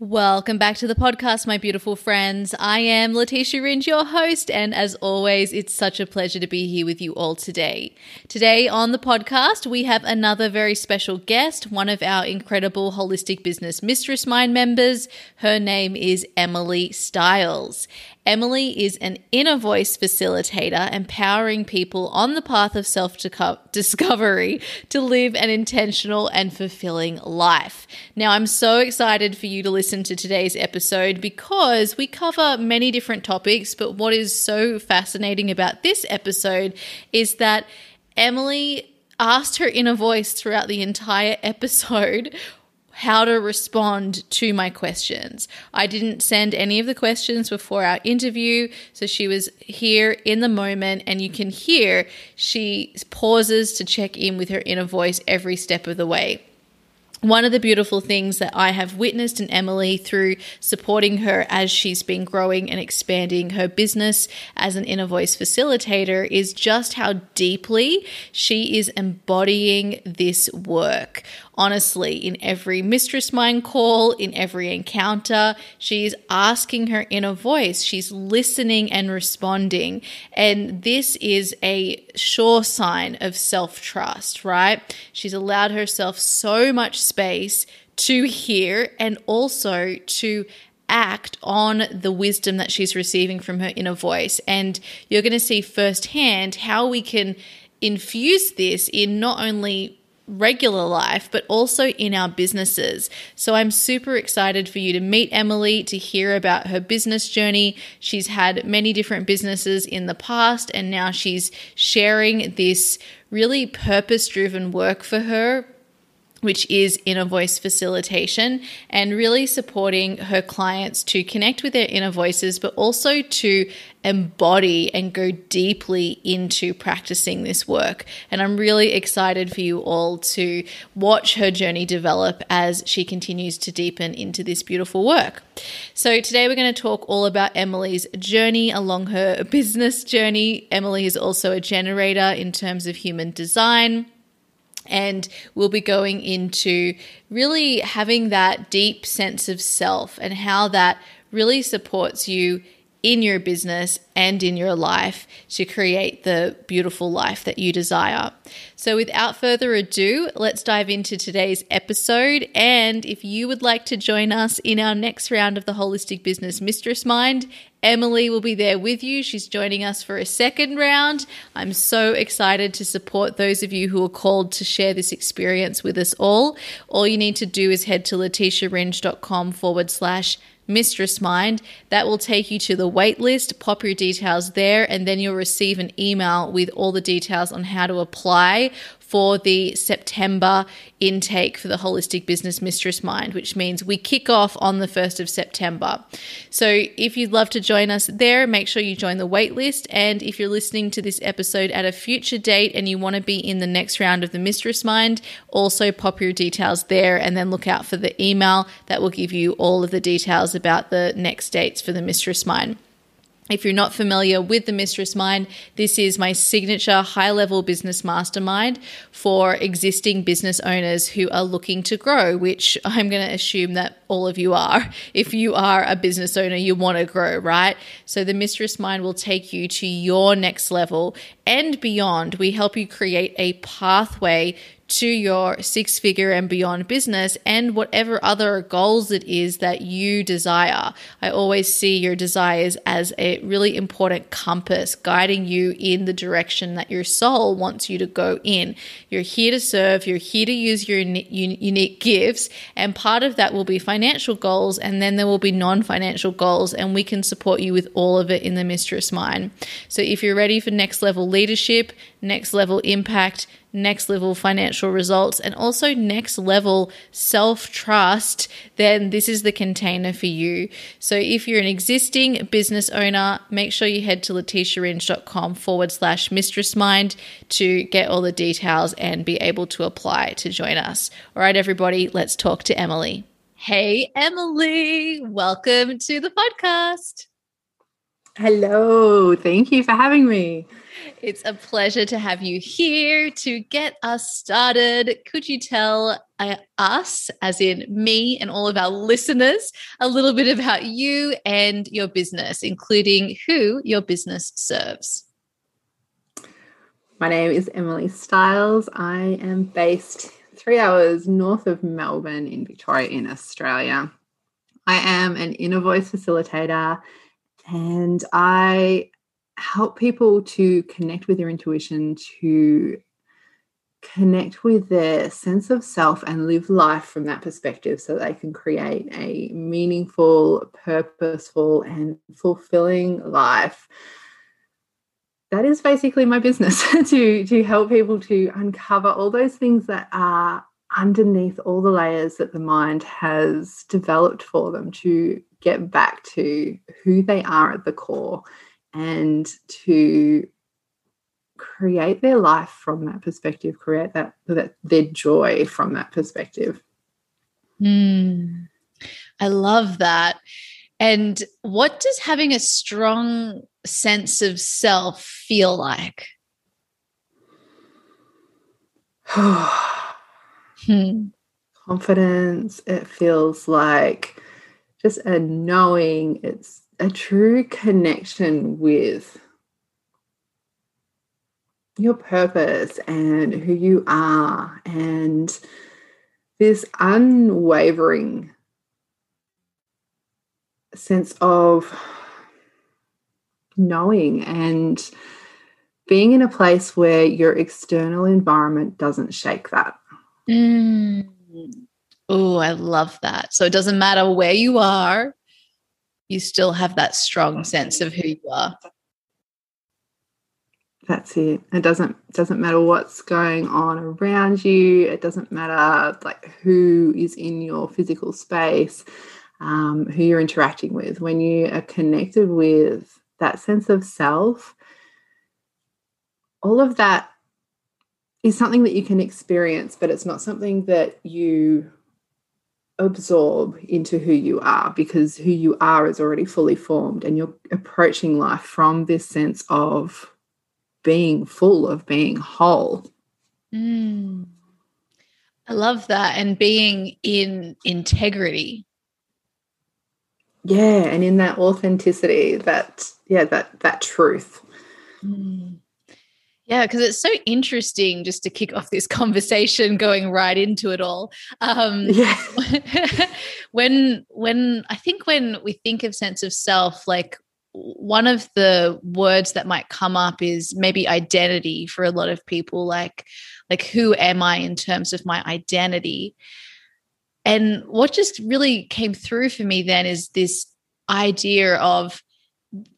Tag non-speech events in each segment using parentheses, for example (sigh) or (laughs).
Welcome back to the podcast, my beautiful friends. I am Letitia Ringe, your host, and as always, it's such a pleasure to be here with you all today. Today on the podcast, we have another very special guest, one of our incredible holistic business mistress mind members. Her name is Emily Stiles. Emily is an inner voice facilitator, empowering people on the path of self (laughs) discovery to live an intentional and fulfilling life. Now, I'm so excited for you to listen to today's episode because we cover many different topics, but what is so fascinating about this episode is that Emily asked her inner voice throughout the entire (laughs) episode how to respond to my questions. I didn't send any of the questions before our interview, so she was here in the moment, and you can hear she pauses to check in with her inner voice every step of the way one of the beautiful things that I have witnessed in Emily through supporting her as she's been growing and expanding her business as an inner voice facilitator is just how deeply she is embodying this work honestly in every mistress mind call, in every encounter. She's asking her inner voice, she's listening and responding. And this is a sure sign of self trust, right? She's allowed herself so much space to hear and also to act on the wisdom that she's receiving from her inner voice. And you're going to see firsthand how we can infuse this in not only regular life, but also in our businesses. So I'm super excited for you to meet Emily, to hear about her business journey. She's had many different businesses in the past, and now she's sharing this really purpose driven work for her which is inner voice facilitation and really supporting her clients to connect with their inner voices, but also to embody and go deeply into practicing this work. And I'm really excited for you all to watch her journey develop as she continues to deepen into this beautiful work. So, today we're going to talk all about Emily's journey along her (laughs) business journey. Emily is also a generator in terms of human design and we'll be going into really having that deep sense of self and how that really supports you in your business and in your life to create the beautiful life that you desire. So, without further ado, let's dive into today's episode. And if you would like to join us in our next round of the Holistic Business Mistress Mind, Emily will be there with you. She's joining us for a second round. I'm so excited to support those of you who are called to share this experience with us all. All you need to do is head to letitiaringe.com forward slash Mistress Mind. That will take you to the waitlist. Pop your details there, and then you'll receive an email with all the details on how to apply for the September intake for the Holistic Business Mistress Mind, which means we kick off on the 1st of September. So if you'd love to join us there, make sure you join the waitlist. And if you're listening to this episode at a future date and you want to be in the next round of the Mistress Mind, also pop your details there and then look out for the email that will give you all of the details about the next dates for the Mistress Mind. If you're not familiar with the Mistress Mind, this is my signature high level business mastermind for existing business owners who are looking to grow, which I'm going to assume that all of you are. If you are a business owner, you want to grow, right? So the Mistress Mind will take you to your next level and beyond. We help you create a pathway to your six figure and beyond business and whatever other goals it is that you desire. I always see your desires as a really important compass guiding you in the direction that your soul wants you to go in. You're here to serve, you're here to use your unique gifts, and part of that will be financial goals, and then there will be non financial goals, and we can support you with all of it in the Mistress Mind. So if you're ready for next level leadership, next level impact, next level financial results, and also next level self trust, then this is the container for you. So if you're an existing business owner, make sure you head to letitiaringe.com forward slash mistress mind to get all the details and be able to apply to join us. All right, everybody, let's talk to Emily. Hey, Emily, welcome to the podcast. Hello, thank you for having me. It's a pleasure to have you here to get us started. Could you tell uh, us, as in me and all of our listeners, a little bit about you and your business, including who your business serves? My name is Emily Stiles. I am based three hours north of Melbourne in Victoria, in Australia. I am an inner voice facilitator and I help people to connect with their intuition, to connect with their sense of self and live life from that perspective so they can create a meaningful, purposeful, and fulfilling life. That is basically my business (laughs) to, to help people to uncover all those things that are underneath all the layers that the mind has developed for them to get back to who they are at the core and to create their life from that perspective create that, that their joy from that perspective. Mm, i love that. And what does having a strong sense of self feel like? (sighs) Hmm. confidence it feels like just a knowing it's a true connection with your purpose and who you are and this unwavering sense of knowing and being in a place where your external environment doesn't shake that. Mm. Oh, I love that. So it doesn't matter where you are, you still have that strong sense of who you are. That's it. It doesn't doesn't matter what's going on around you. It doesn't matter like who is in your physical space, um, who you're interacting with. When you are connected with that sense of self, all of that is something that you can experience, but it's not something that you absorb into who you are because who you are is already fully formed and you're approaching life from this sense of being full of being whole mm. i love that and being in integrity yeah and in that authenticity that yeah that that truth mm. Yeah, because it's so interesting just to kick off this conversation, going right into it all. Um, (laughs) yeah. (laughs) when when I think when we think of sense of self, like one of the words that might come up is maybe identity for a lot of people. Like, like who am I in terms of my identity? And what just really came through for me then is this idea of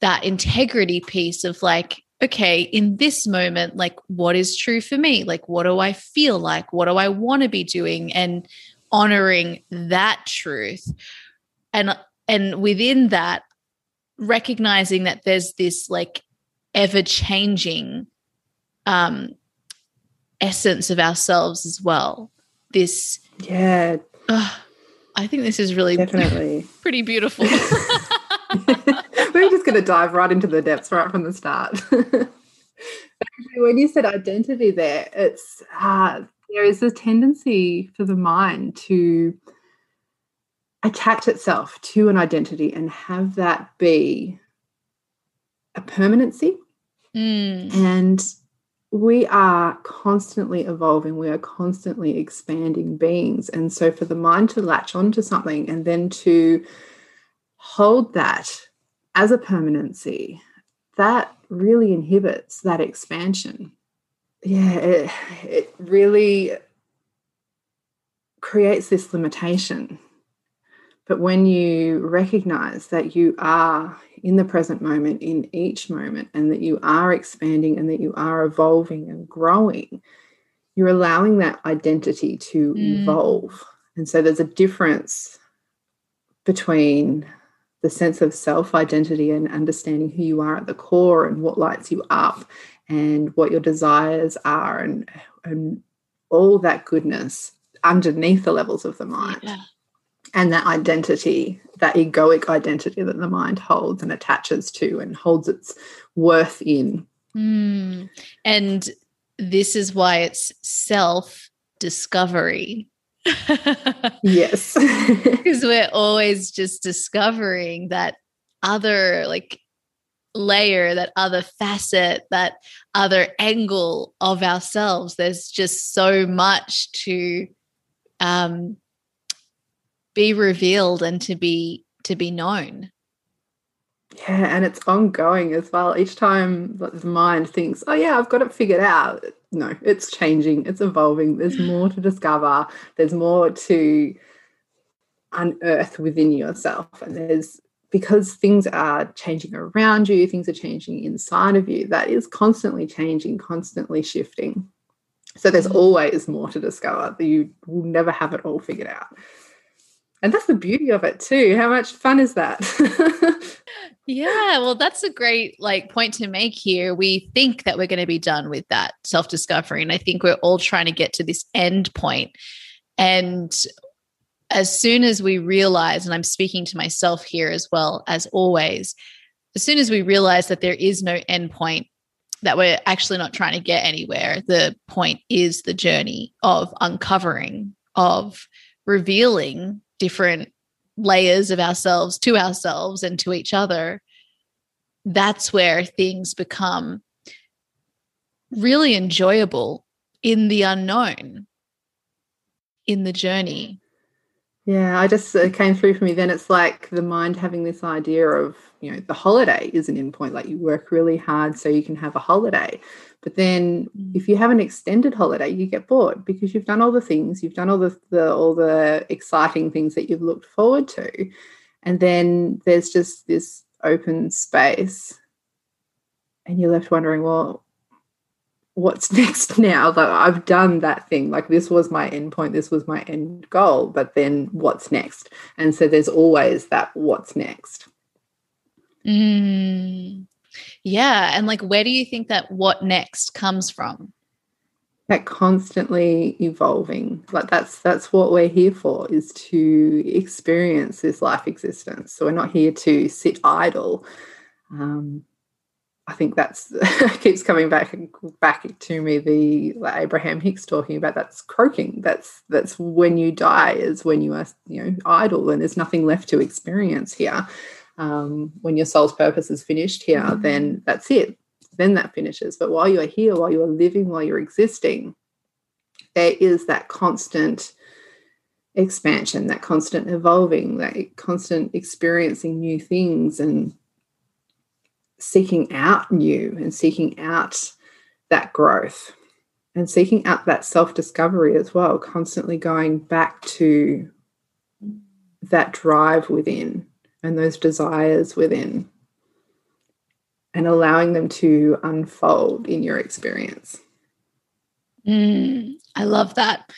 that integrity piece of like okay, in this moment, like what is true for me? Like, what do I feel like? What do I want to be doing? And honoring that truth. And and within that, recognizing that there's this like ever-changing um essence of ourselves as well. This Yeah. Uh, I think this is really definitely (laughs) pretty beautiful. (laughs) (laughs) We're just going to dive right into the depths right from the start. (laughs) when you said identity there, it's uh, there is a tendency for the mind to attach itself to an identity and have that be a permanency. Mm. And we are constantly evolving, we are constantly expanding beings. And so for the mind to latch onto something and then to hold that as a permanency, that really inhibits that expansion. Yeah, it, it really creates this limitation. But when you recognize that you are in the present moment, in each moment, and that you are expanding and that you are evolving and growing, you're allowing that identity to mm. evolve. And so there's a difference between the sense of self identity and understanding who you are at the core and what lights you up and what your desires are and and all that goodness underneath the levels of the mind. Yeah. and that identity, that egoic identity that the mind holds and attaches to and holds its worth in. Mm. And this is why it's self discovery. (laughs) yes. (laughs) Because we're always just discovering that other, like, layer, that other facet, that other angle of ourselves. There's just so much to um, be revealed and to be to be known. Yeah, and it's ongoing as well. Each time the mind thinks, "Oh yeah, I've got it figured out." No, it's changing, it's evolving. There's (sighs) more to discover. There's more to unearth within yourself, and there's because things are changing around you, things are changing inside of you. That is constantly changing, constantly shifting. So there's mm. always more to discover. You will never have it all figured out. And that's the beauty of it too. How much fun is that? (laughs) yeah, well that's a great like point to make here. We think that we're going to be done with that self-discovery and I think we're all trying to get to this end point. And as soon as we realize and I'm speaking to myself here as well as always, as soon as we realize that there is no end point that we're actually not trying to get anywhere. The point is the journey of uncovering, of revealing different layers of ourselves to ourselves and to each other, that's where things become really enjoyable in the unknown, in the journey. Yeah, I just it came through for me. Then it's like the mind having this idea of, you know, the holiday is an endpoint. Like you work really hard so you can have a holiday. But then mm. if you have an extended holiday, you get bored because you've done all the things, you've done all the, the all the exciting things that you've looked forward to. And then there's just this open space. And you're left wondering, well, what's (laughs) next now? Like I've done that thing. Like this was my end point, this was my end goal, but then what's next? And so there's always that what's next. Mm. Yeah. And like, where do you think that what next comes from? That constantly evolving. Like that's that's what we're here for is to experience this life existence. So we're not here to sit idle. Um, I think that's (laughs) keeps coming back back to me. The like Abraham Hicks talking about that's croaking. That's that's when you die is when you are you know idle and there's nothing left to experience here um, when your soul's purpose is finished here, mm-hmm. then that's it. Then that finishes. But while you are here, while you are living, while you're existing, there is that constant expansion, that constant evolving, that constant experiencing new things and seeking out new and seeking out that growth and seeking out that self discovery as well, constantly going back to that drive within and those desires within and allowing them to unfold in your experience. Mm, I love that.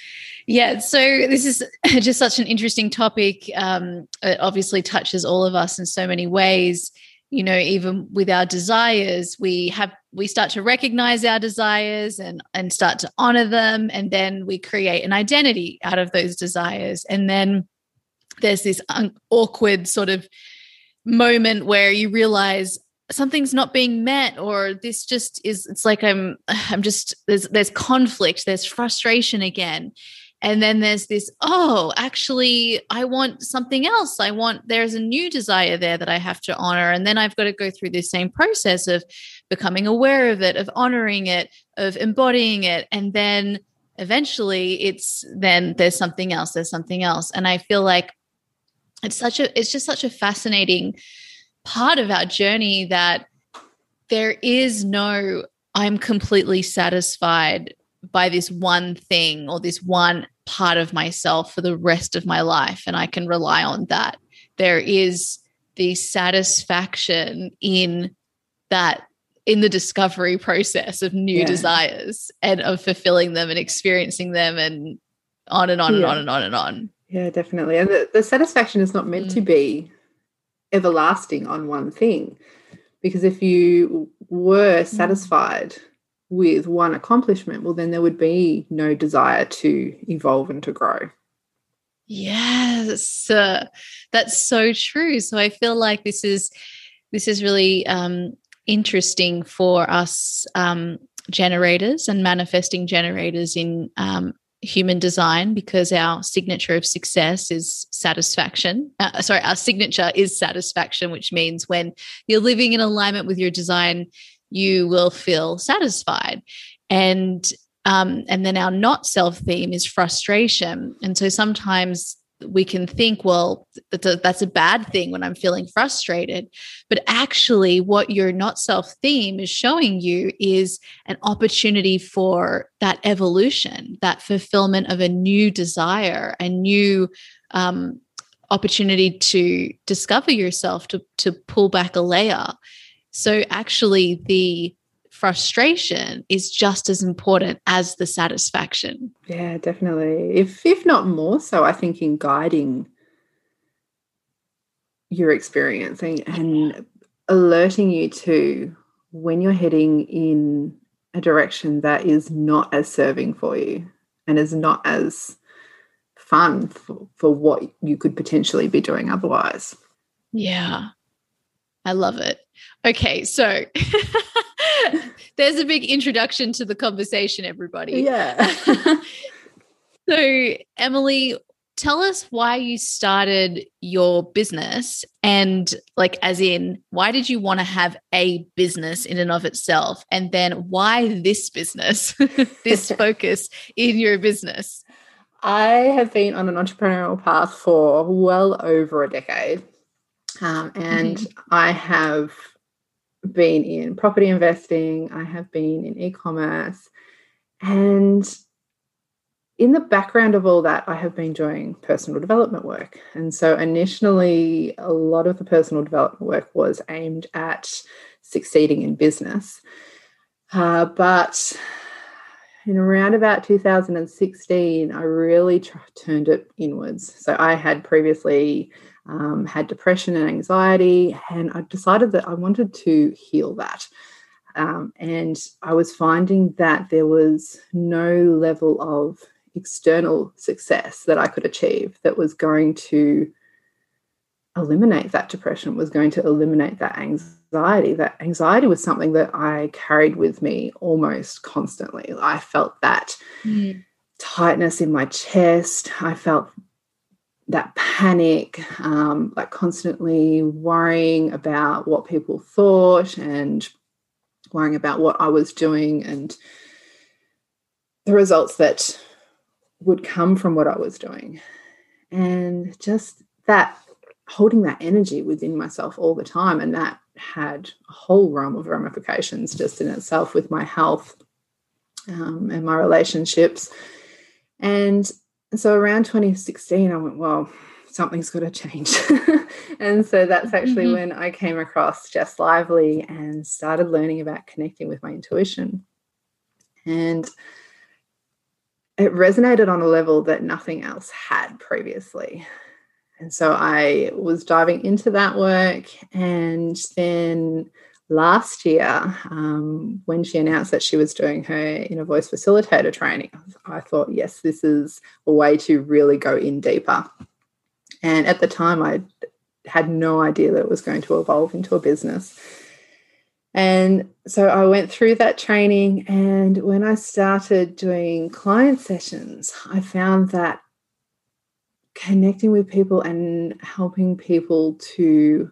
Yeah, so this is (laughs) just such an interesting topic. Um, it obviously touches all of us in so many ways. You know, even with our desires, we have we start to recognize our desires and and start to honor them, and then we create an identity out of those desires, and then there's this un- awkward sort of moment where you realize something's not being met or this just is it's like i'm (sighs) i'm just there's there's conflict there's frustration again and then there's this oh actually i want something else. I want there's a new desire there that i have to honor. And then i've got to go through this same process of becoming aware of it of honoring it of embodying it. And then eventually it's then there's something else there's something else. And i feel like it's such a it's just such a fascinating part of our journey that there is no i'm completely satisfied by this one thing or this one part of myself for the rest of my life and i can rely on that there is the satisfaction in that in the discovery process of new yeah. desires and of fulfilling them and experiencing them and on and on yeah. and on and on and on yeah, definitely. And the, the satisfaction is not meant mm. to be everlasting on one thing. Because if you were mm. satisfied with one accomplishment, well, then there would be no desire to evolve and to grow. Yes, uh, that's so true. So I feel like this is this is really um, interesting for us um, generators and manifesting generators in um, human design because our signature of success is satisfaction. Uh, sorry, our signature is satisfaction, which means when you're living in alignment with your design, you will feel satisfied. And um, and then our not self theme is frustration. And so sometimes we can think, well, that's a, that's a bad thing when I'm feeling frustrated. But actually, what your not self theme is showing you is an opportunity for that evolution, that fulfillment of a new desire, a new um, opportunity to discover yourself, to, to pull back a layer. So, actually, the frustration is just as important as the satisfaction. Yeah, definitely. If if not more so, I think in guiding your experiencing and alerting you to when you're heading in a direction that is not as serving for you and is not as fun for, for what you could potentially be doing otherwise. Yeah. I love it. Okay, so (laughs) there's a big introduction to the conversation, everybody. Yeah. (laughs) so, Emily, tell us why you started your business and, like, as in, why did you want to have a business in and of itself? And then why this business, (laughs) this focus in your business? I have been on an entrepreneurial path for well over a decade. Um, and mm-hmm. I have been in property investing, I have been in e commerce, and in the background of all that, I have been doing personal development work. And so, initially, a lot of the personal development work was aimed at succeeding in business. Uh, but in around about 2016, I really turned it inwards. So, I had previously um, had depression and anxiety, and I decided that I wanted to heal that. Um, and I was finding that there was no level of external success that I could achieve that was going to eliminate that depression, was going to eliminate that anxiety. That anxiety was something that I carried with me almost constantly. I felt that mm. tightness in my chest. I felt that panic, um, like constantly worrying about what people thought and worrying about what I was doing and the results that would come from what I was doing. And just that holding that energy within myself all the time. And that had a whole realm of ramifications just in itself with my health um, and my relationships. And so around 2016, I went, well, something's got to change. (laughs) and so that's actually mm-hmm. when I came across Jess Lively and started learning about connecting with my intuition. And it resonated on a level that nothing else had previously. And so I was diving into that work. And then last year, um, when she announced that she was doing her inner voice facilitator training, I thought, yes, this is a way to really go in deeper. And at the time, I had no idea that it was going to evolve into a business. And so I went through that training. And when I started doing client sessions, I found that connecting with people and helping people to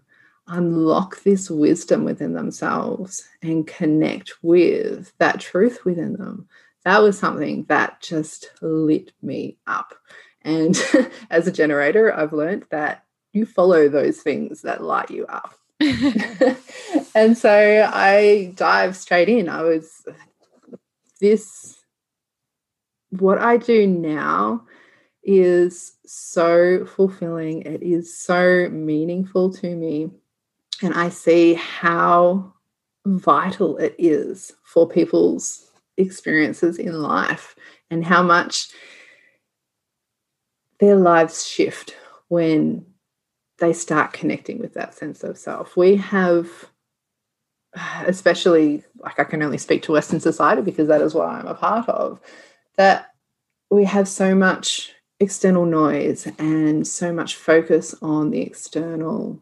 unlock this wisdom within themselves and connect with that truth within them. That was something that just lit me up. And (laughs) as a generator, I've learned that you follow those things that light you up. (laughs) (laughs) and so I dived straight in. I was this, what I do now is so fulfilling. It is so meaningful to me and I see how vital it is for people's experiences in life and how much their lives shift when they start connecting with that sense of self. We have, especially like I can only speak to Western society because that is what I'm a part of, that we have so much external noise and so much focus on the external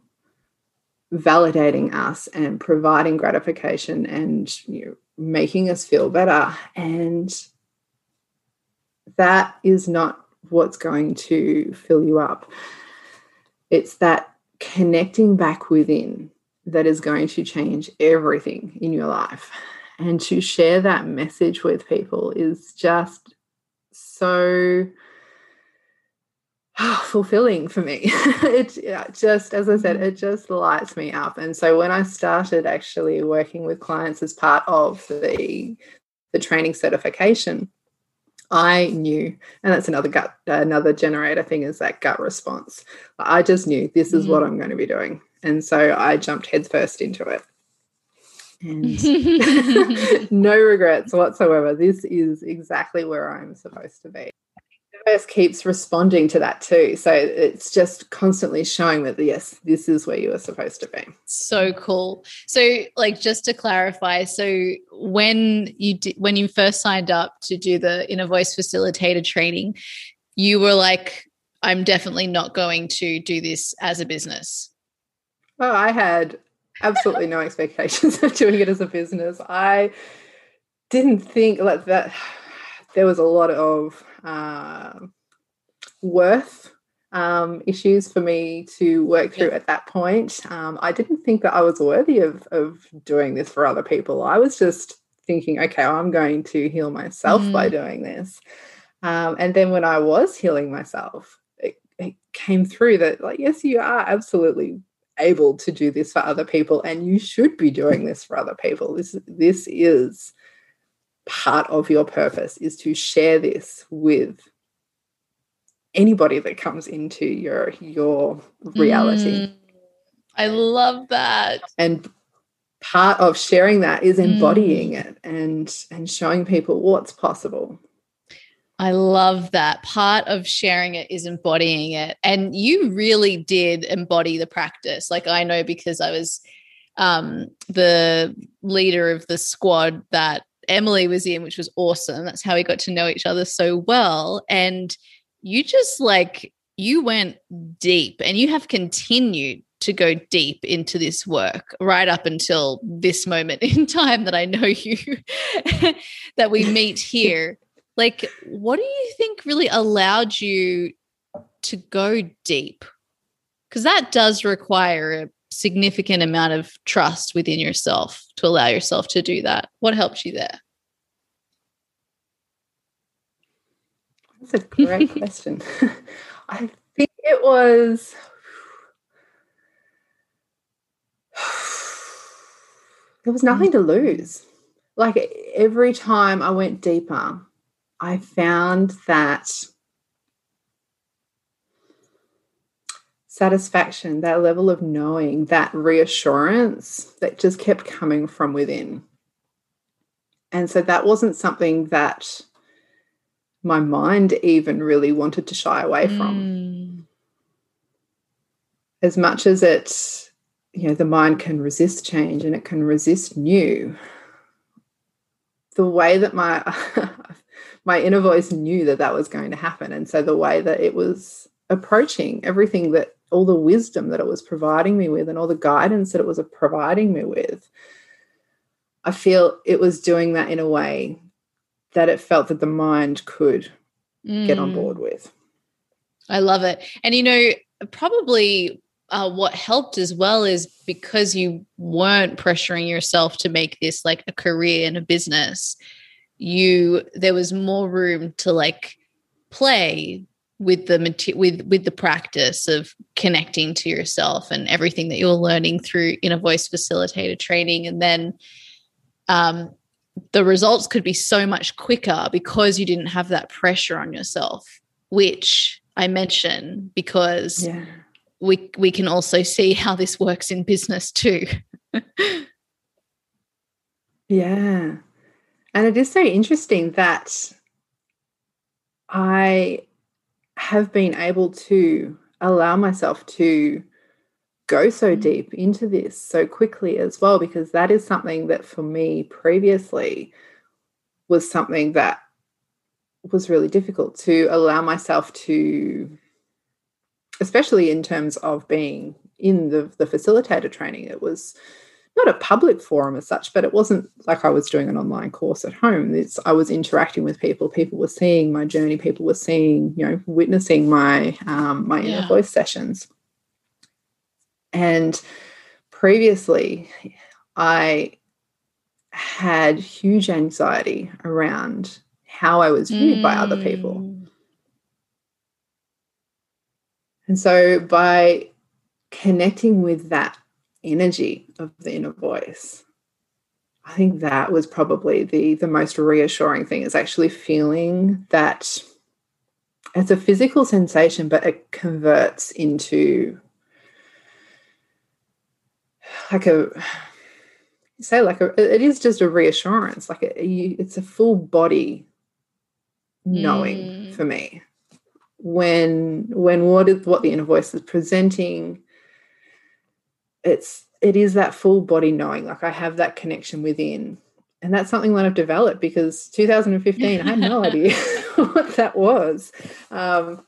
validating us and providing gratification and you know, making us feel better. And that is not what's going to fill you up. It's that connecting back within that is going to change everything in your life. And to share that message with people is just so (sighs) fulfilling for me. (laughs) it just, as I said, it just lights me up. And so when I started actually working with clients as part of the the training certification, I knew, and that's another gut, another generator thing is that gut response. I just knew this is mm. what I'm going to be doing, and so I jumped headfirst into it. And (laughs) (laughs) no regrets whatsoever. This is exactly where I'm supposed to be universe keeps responding to that too. So it's just constantly showing that yes, this is where you are supposed to be. So cool. So like just to clarify, so when you did, when you first signed up to do the inner voice facilitator training, you were like, I'm definitely not going to do this as a business. Oh, I had absolutely no expectations (laughs) of doing it as a business. I didn't think like that there was a lot of uh, worth um, issues for me to work through yeah. at that point. Um, I didn't think that I was worthy of, of doing this for other people. I was just thinking, okay, I'm going to heal myself mm. by doing this. Um, and then when I was healing myself, it, it came through that, like, yes, you are absolutely able to do this for other people, and you should be doing this for other people. This this is part of your purpose is to share this with anybody that comes into your your reality. Mm, I love that. And part of sharing that is embodying mm. it and and showing people what's possible. I love that. Part of sharing it is embodying it. And you really did embody the practice. Like I know because I was um, the leader of the squad that Emily was in, which was awesome. That's how we got to know each other so well. And you just like, you went deep and you have continued to go deep into this work right up until this moment (laughs) in time that I know you, (laughs) that we meet here. Like, what do you think really allowed you to go deep? Because that does require a significant amount of trust within yourself to allow yourself to do that? What helped you there? That's a great (laughs) question. (laughs) I think it was (sighs) there was nothing to mm-hmm. lose. Like every time I went deeper, I found that satisfaction, that level of knowing, that reassurance that just kept coming from within. And so that wasn't something that my mind even really wanted to shy away from. Mm. As much as it, you know, the mind can resist change and it can resist new, the way that my (laughs) my inner voice knew that that was going to happen and so the way that it was approaching everything that all the wisdom that it was providing me with and all the guidance that it was providing me with, I feel it was doing that in a way that it felt that the mind could mm. get on board mm. with. I love it. And you know, probably uh, what helped as well is because you weren't pressuring yourself to make this like a career and a business you there was more room to like play with the with with the practice of connecting to yourself and everything that you're learning through inner voice facilitator training. And then um, the results could be so much quicker because you didn't have that pressure on yourself which i mention because yeah. we we can also see how this works in business too. (laughs) Yeah. And it is so interesting that i have been able to allow myself to go so mm. deep into this so quickly as well, because that is something that for me previously was something that was really difficult to allow myself to, especially in terms of being in the, the facilitator training. It was not a public forum as such, but it wasn't like I was doing an online course at home. It's I was interacting with people. People were seeing my journey. People were seeing, you know, witnessing my um, my yeah. inner voice sessions. And previously, I had huge anxiety around how I was viewed mm. by other people. Mm. And so by connecting with that energy of the inner voice, I think that was probably the the most reassuring thing is actually feeling that it's a physical sensation, but it converts into like a say like a, it is just a reassurance like a, you, it's a full body knowing mm. for me when when what is what the inner voice is presenting it's it is that full body knowing like i have that connection within. And that's something that i've developed because 2015 i had no (laughs) idea (laughs) what that was. Um,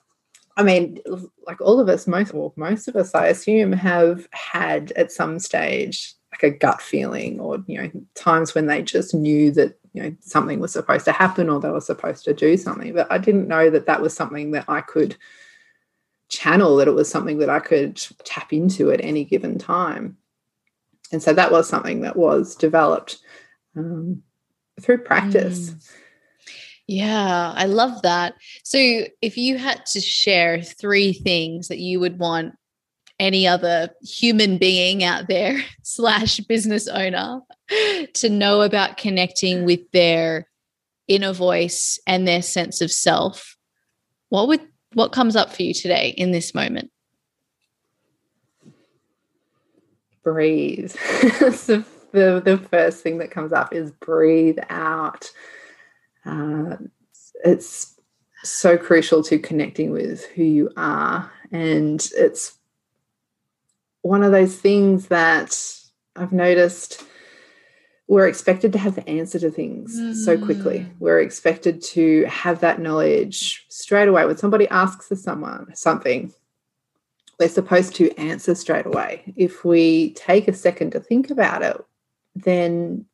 i mean like all of us most well, most of us i assume have had at some stage like a gut feeling or you know times when they just knew that you know something was supposed to happen or they were supposed to do something. But i didn't know that that was something that i could channel that it was something that i could tap into at any given time. And so that was something that was developed um, through practice. Mm. yeah i love that. So if you had to share three things that you would want any other human being out there (laughs) slash business owner to know about connecting with their inner voice and their sense of self what would what comes up for you today in this moment? Breathe. (laughs) So the, the first thing that comes up is breathe out. Uh, it's so crucial to connecting with who you are. And it's one of those things that I've noticed we're expected to have the answer to things mm. so quickly. Mm. We're expected to have that knowledge straight away. When somebody asks us someone something, we're supposed to answer straight away. If we take a second to think about it, then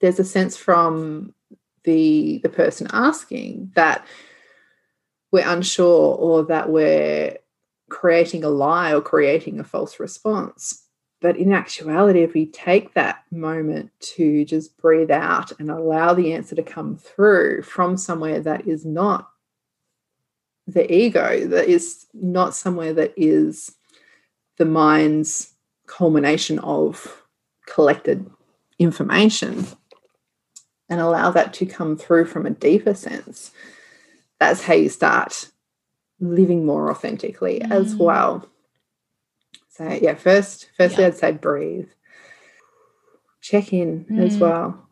there's a sense from the the person asking that we're unsure or that we're creating a lie or creating a false response. But in actuality, if we take that moment to just breathe out and allow the answer to come through from somewhere that is not the ego, that is not somewhere that is the mind's culmination of collected information, and allow that to come through from a deeper sense, that's how you start living more authentically mm. as well. So yeah, first, firstly, yeah. I'd say breathe. Check in mm. as well.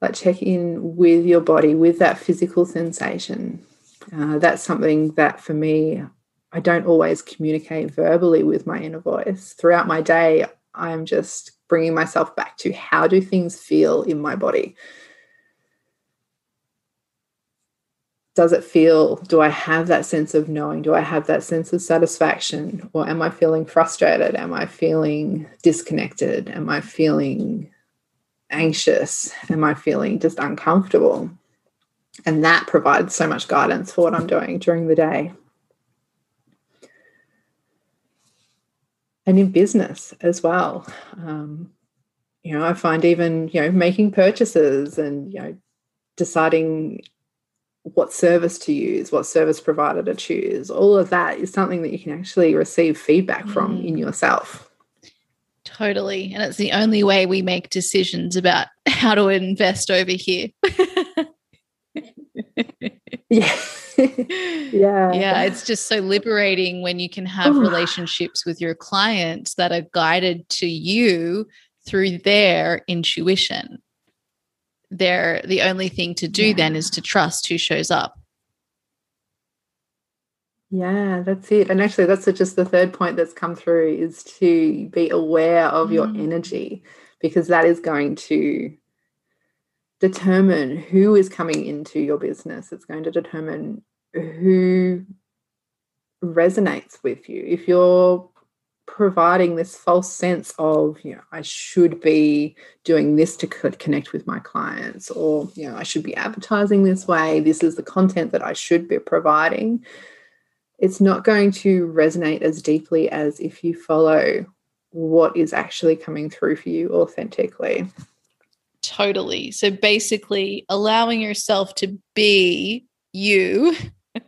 Like check in with your body, with that physical sensation. Uh, that's something that for me, I don't always communicate verbally with my inner voice. Throughout my day, I'm just bringing myself back to how do things feel in my body does it feel do i have that sense of knowing? Do i have that sense of satisfaction? Or am i feeling frustrated? Am i feeling disconnected? Am i feeling anxious? Am i feeling just uncomfortable? And that provides so much guidance for what i'm doing during the day. And in business as well. Um, you know i find even you know making purchases and you know deciding what service to use, what service provider to choose. All of that is something that you can actually receive feedback from mm. in yourself. Totally. And it's the only way we make decisions about (laughs) how to invest over here. (laughs) (laughs) yeah. yeah. Yeah. It's just so liberating when you can have relationships with your clients that are guided to you through their intuition there the only thing to do yeah. then is to trust who shows up yeah that's it and actually that's just the third point that's come through is to be aware of mm. your energy because that is going to determine who is coming into your business. It's going to determine who resonates with you. If you're providing this false sense of, you know, I should be doing this to connect with my clients, or, you know, I should be advertising this way, this is the content that I should be providing, it's not going to resonate as deeply as if you follow what is actually coming through for you authentically. Totally. So basically, allowing yourself to be you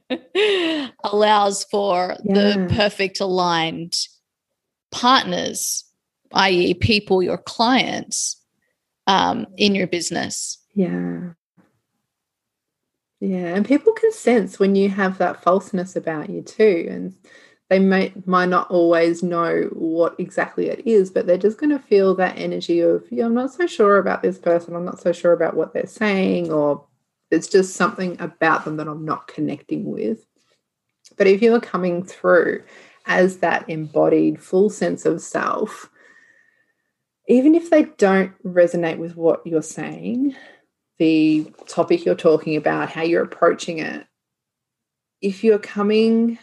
(laughs) allows for yeah. the perfect aligned partners, i.e., people, your clients um, in your business. Yeah. Yeah. And people can sense when you have that falseness about you too. And they may might not always know what exactly it is, but they're just going to feel that energy of, yeah, I'm not so sure about this person. I'm not so sure about what they're saying, or it's just something about them that I'm not connecting with. But if you're coming through as that embodied full sense of self, even if they don't resonate with what you're saying, the topic you're talking about, how you're approaching it, if you're coming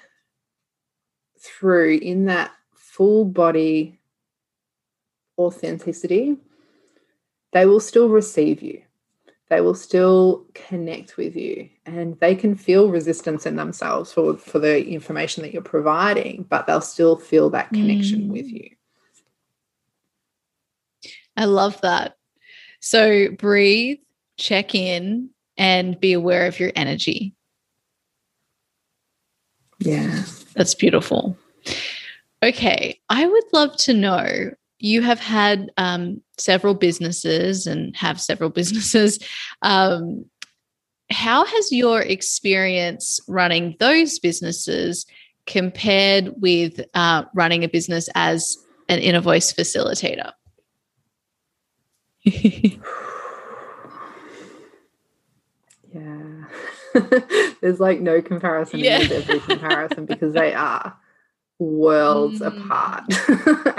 through in that full body authenticity, they will still receive you. They will still connect with you and they can feel resistance in themselves for, for the information that you're providing, but they'll still feel that connection mm. with you. I love that. So breathe, check in, and be aware of your energy. Yeah. That's beautiful. Okay. I would love to know you have had um, several businesses and have several (laughs) businesses. Um, how has your experience running those businesses compared with uh, running a business as an inner voice facilitator? (laughs) yeah. (laughs) There's like no comparison yeah. every comparison because they are worlds mm. apart.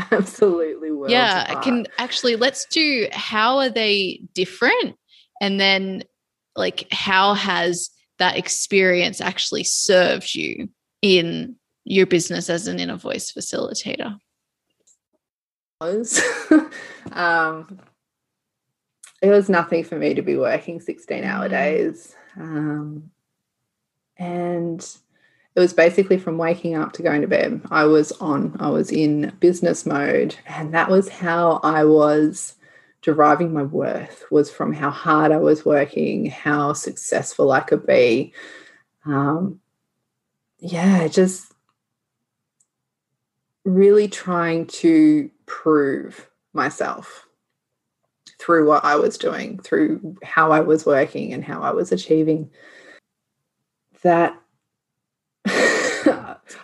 (laughs) Absolutely worlds yeah, apart. can actually let's do how are they different? And then like how has that experience actually served you in your business as an inner voice facilitator? (laughs) um, it was nothing for me to be working 16 hour mm. days. Um, and it was basically from waking up to going to bed. I was on, I was in business mode. And that was how I was deriving my worth, was from how hard I was working, how successful I could be. Um, yeah, just really trying to prove myself through what I was doing, through how I was working and how I was achieving. That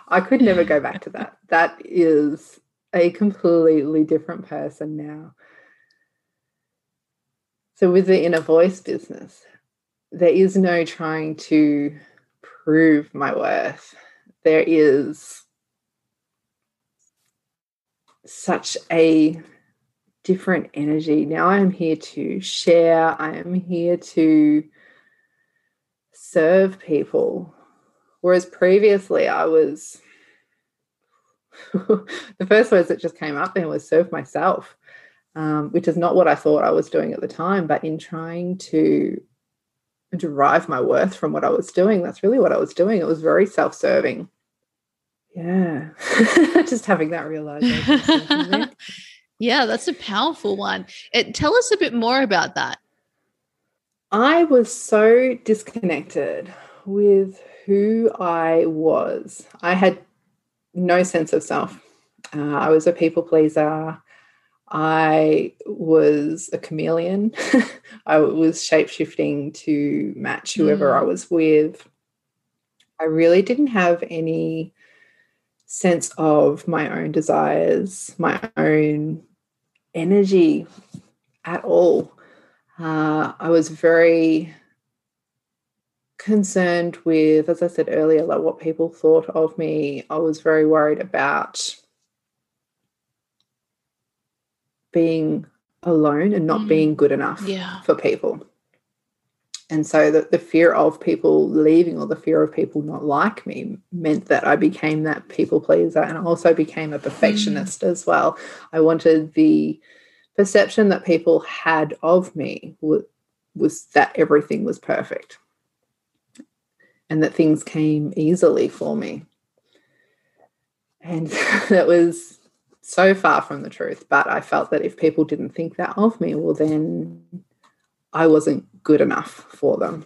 I could never go back to that. That is a completely different person now. So, with the inner voice business, there is no trying to prove my worth. There is such a different energy. Now I am here to share, I am here to serve people Whereas previously, I was (laughs) the first words that just came up then was serve myself, um, which is not what I thought I was doing at the time. But in trying to derive my worth from what I was doing, that's really what I was doing. It was very self serving. Yeah, (laughs) just having that realization. (laughs) yeah, that's a powerful one. It, tell us a bit more about that. I was so disconnected with who I was. I had no sense of self. Uh, I was a people pleaser. I was a chameleon. (laughs) I was shape shifting to match whoever mm. I was with. I really didn't have any sense of my own desires, my own energy at all. Uh, I was very concerned with, as I said earlier, like what people thought of me. I was very worried about being alone and not mm. being good enough yeah. for people. and so the, the fear of people leaving or the fear of people not like me meant that I became that people pleaser and I also became a perfectionist mm. as well. I wanted the perception that people had of me was, was that everything was perfect and that things came easily for me. And (laughs) that was so far from the truth. But I felt that if people didn't think that of me, well, then I wasn't good enough for them.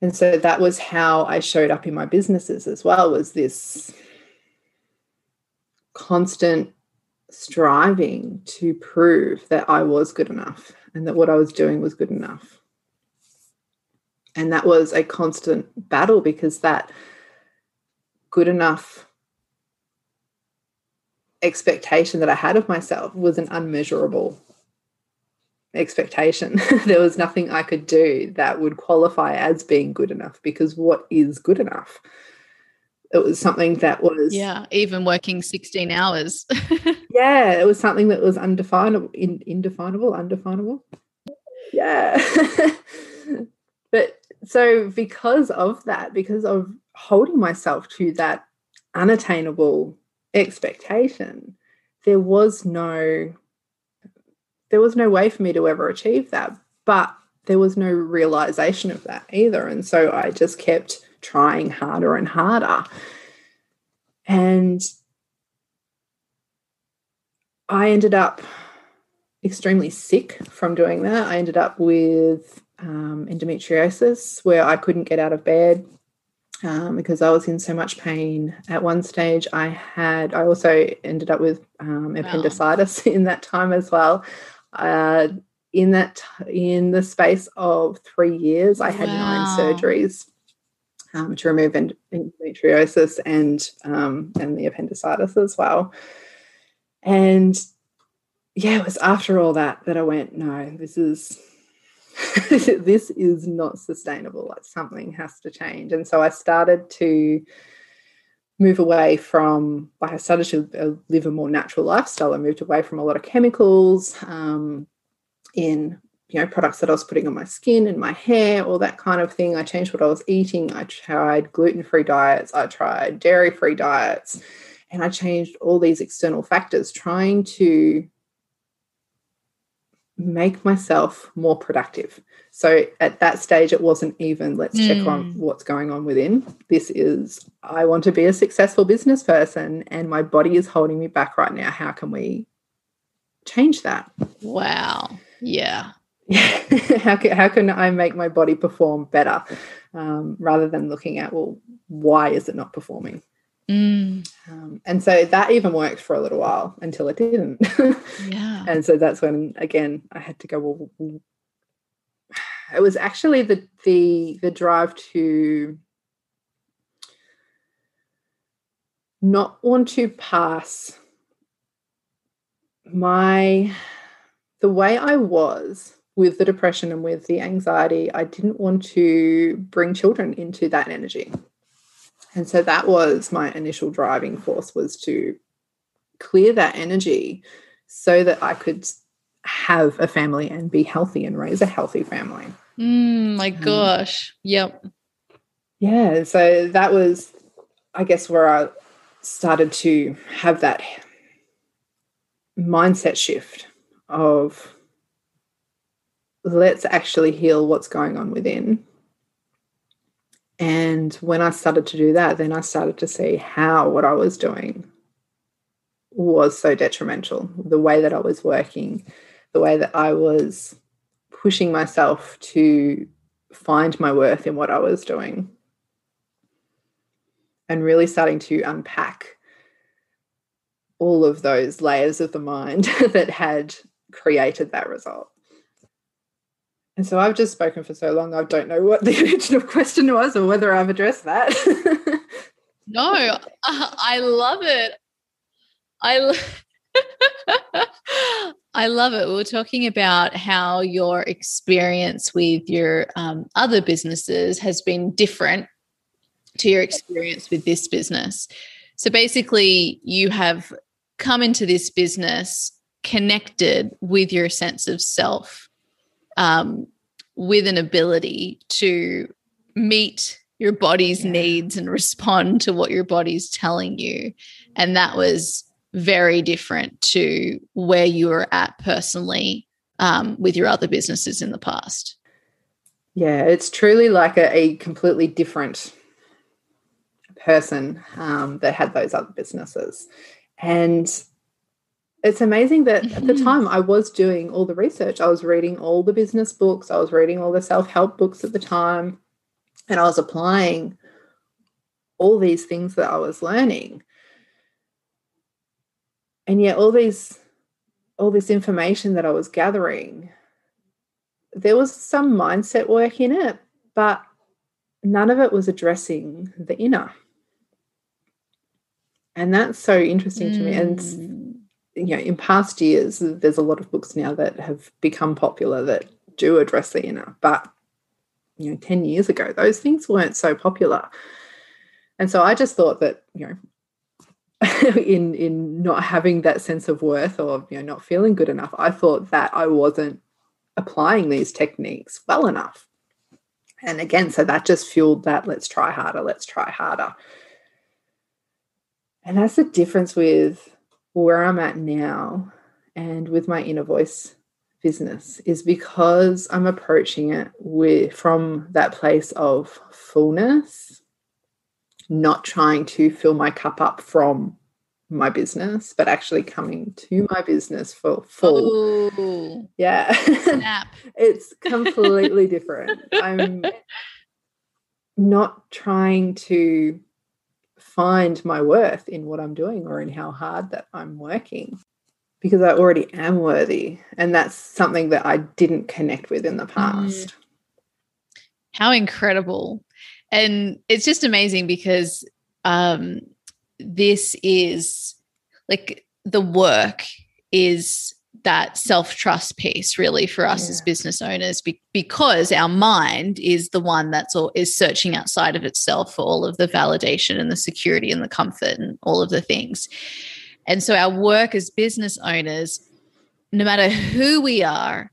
And so that was how I showed up in my businesses as well, was this constant striving to prove that I was good enough and that what I was doing was good enough. And that was a constant battle because that good enough expectation that I had of myself was an unmeasurable expectation. (laughs) there was nothing I could do that would qualify as being good enough because what is good enough? It was something that was yeah, even working sixteen hours. (laughs) yeah, it was something that was undefinable, in, indefinable, undefinable. Yeah, (laughs) but so because of that, because of holding myself to that unattainable expectation, there was no there was no way for me to ever achieve that. But there was no realization of that either. And so I just kept trying harder and harder. And I ended up extremely sick from doing that. I ended up with um, endometriosis where I couldn't get out of bed um, because I was in so much pain. At one stage, I had, I also ended up with um, appendicitis wow. (laughs) in that time as well. Uh, in that, in the space of three years, I had wow. nine surgeries um, to remove endometriosis and um, and the appendicitis as well. And yeah, it was after all that that I went, no, this is (laughs) this is not sustainable. Like something has to change. And so I started to move away from, like, I started to uh, live a more natural lifestyle. I moved away from a lot of chemicals um, in, you know, products that I was putting on my skin and my hair, all that kind of thing. I changed what I was eating. I tried gluten free diets, I tried dairy free diets, and I changed all these external factors, trying to make myself more productive. So at that stage, it wasn't even let's mm. check on hmm. what's going on within. This is I want to be a successful business person and my body is holding me back right now. How can we change that? Wow. Yeah. (laughs) how, can, how can I make my body perform better um, rather than looking at, well, why is it not performing? Mm. Um, and so that even worked for a little while until it didn't. (laughs) yeah. And so that's when again I had to go. Well, it was actually the the the drive to not want to pass my the way I was with the depression and with the anxiety. I didn't want to bring children into that energy and so that was my initial driving force was to clear that energy so that I could have a family and be healthy and raise a healthy family. Mm, my um, gosh. Yep. Yeah. So that was, I guess, where I started to have that mindset shift of let's actually heal what's going on within and when I started to do that, then I started to see how what I was doing was so detrimental. The way that I was working, the way that I was pushing myself to find my worth in what I was doing, and really starting to unpack all of those layers of the mind (laughs) that had created that result. And so I've just spoken for so long, I don't know what the (laughs) original question was or whether I've addressed that. no, (laughs) I love it. I, lo- (laughs) I love it. We were talking about how your experience with your um, other businesses has been different to your experience with this business. So basically, you have come into this business connected with your sense of self um, with an ability to meet your body's yeah. needs and (laughs) respond to what your body's telling you. And that was very different to where you were at personally um, with your other businesses in the past. Yeah, it's truly like a, a completely different person um, that had those other businesses. And it's amazing that at the mm-hmm. time I was doing all the research. I was reading all the business books, I was reading all the self help books at the time, and I was applying all these things that I was learning. And yet, all these all this information that I was gathering, there was some mindset work in it, but none of it was addressing the inner. And that's so interesting mm. to me. And. You know, in past years, there's a lot of books now that have become popular that do address the inner. But you know, 10 years ago, those things weren't so popular. And so I just thought that, you know, (laughs) in in not having that sense of worth or you know not feeling good enough i thought that i wasn't applying these techniques well enough and again so that just fueled that let's try harder let's try harder and that's the difference with where i'm at now and with my inner voice business is because i'm approaching it with from that place of fullness not trying to fill my cup up from my business, but actually coming to my business for full. Ooh, yeah. (laughs) it's completely different. I'm (laughs) not trying to find my worth in what I'm doing or in how hard that I'm working because I already am worthy. And that's something that I didn't connect with in the mm. past. Mm. How incredible and it's just amazing because um, this is like the work is that self trust piece really for us yeah. as business owners be- because our mind is the one that's all is searching outside of itself for all of the validation and the security and the comfort and all of the things. And so our work as business owners, no matter who we are,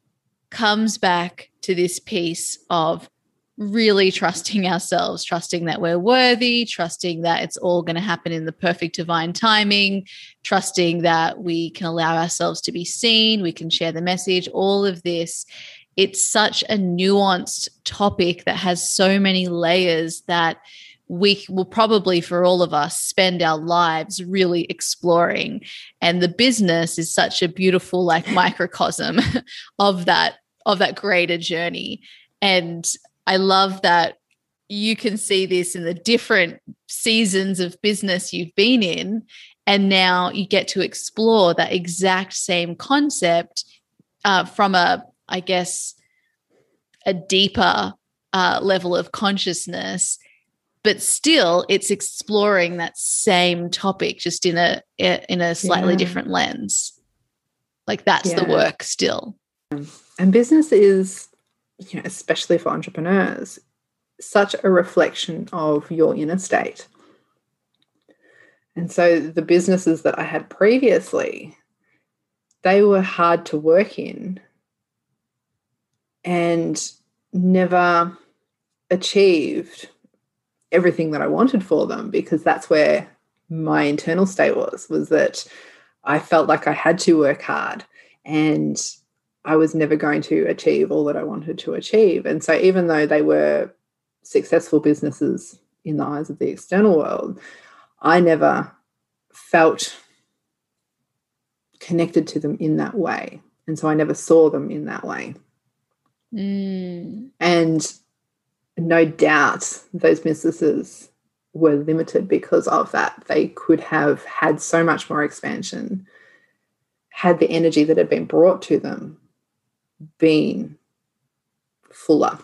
comes back to this piece of really trusting ourselves, trusting that we're worthy, trusting that it's all going to happen in the perfect divine timing, trusting that we can allow ourselves to be seen, we can share the message, all of this. It's such a nuanced topic that has so many layers that we will probably, for all of us, spend our lives really exploring. And the business is such a beautiful, like, microcosm (laughs) of that of that greater journey and I love that you can see this in the different seasons of business you've been in. And now you get to explore that exact same concept uh, from a, I guess, a deeper uh, level of consciousness. But still, it's exploring that same topic, just in a in a slightly yeah. different lens. Like that's yeah. the work still. And business is you know, especially for entrepreneurs, such a reflection of your inner state. And so the businesses that I had previously, they were hard to work in and never achieved everything that I wanted for them because that's where my internal state was was that I felt like I had to work hard and I was never going to achieve all that I wanted to achieve. And so, even though they were successful businesses in the eyes of the external world, I never felt connected to them in that way. And so, I never saw them in that way. Mm. And no doubt those businesses were limited because of that. They could have had so much more expansion had the energy that had been brought to them been fuller.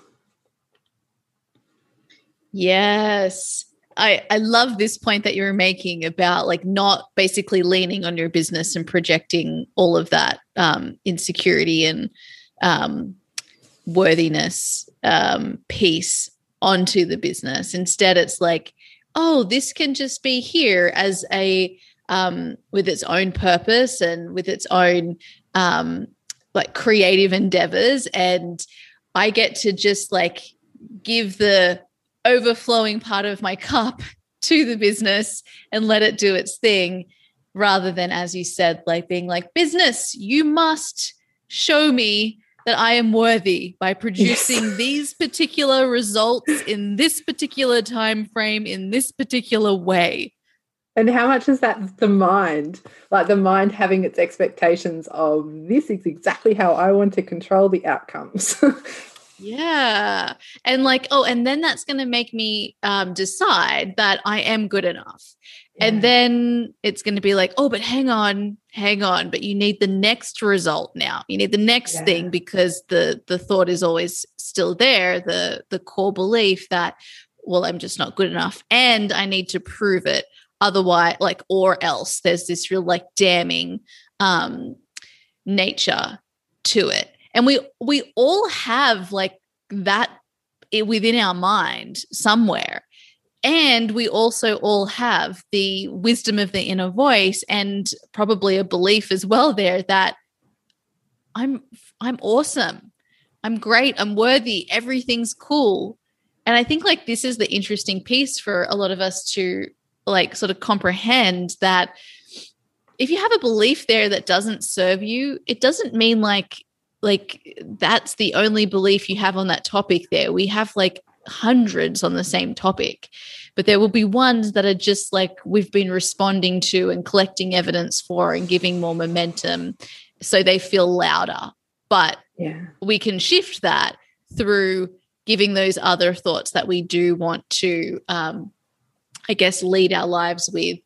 Yes. I, I love this point that you were making about like not basically leaning on your business and projecting all of that um, insecurity and um, worthiness um, piece onto the business. Instead, it's like, oh, this can just be here as a um, with its own purpose and with its own um, like creative endeavors and I get to just like give the overflowing part of my cup (laughs) to the business and let it do its thing rather than as you said like being like business you must show me that I am worthy by producing yes. (laughs) these particular results in this particular time frame in this particular way. And how much is that the mind? Like the mind having its expectations of this is exactly how I want to control the outcomes. (laughs) yeah. And like, oh, and then that's going to make me um, decide that I am good enough. And then it's going to be like, oh, but hang on, hang on, but you need the next result now. You need the next yeah. thing because the the thought is always still there, the the core belief that well, I'm just not good enough and I need to prove it otherwise like or else there's this real like damning um nature to it. And we we all have like that within our mind somewhere and we also all have the wisdom of the inner voice and probably a belief as well there that I'm I'm awesome. I'm great. I'm worthy. Everything's cool. And I think like this is the interesting piece for a lot of us to like sort of comprehend that if you have a belief there that doesn't serve you, it doesn't mean like like that's the only belief you have on that topic there. We have like hundreds on the same topic, but there will be ones that are just like we've been responding to and collecting evidence for and giving more momentum so they feel louder. But yeah. we can shift that through giving those other thoughts that we do want to, um, I guess, lead our lives with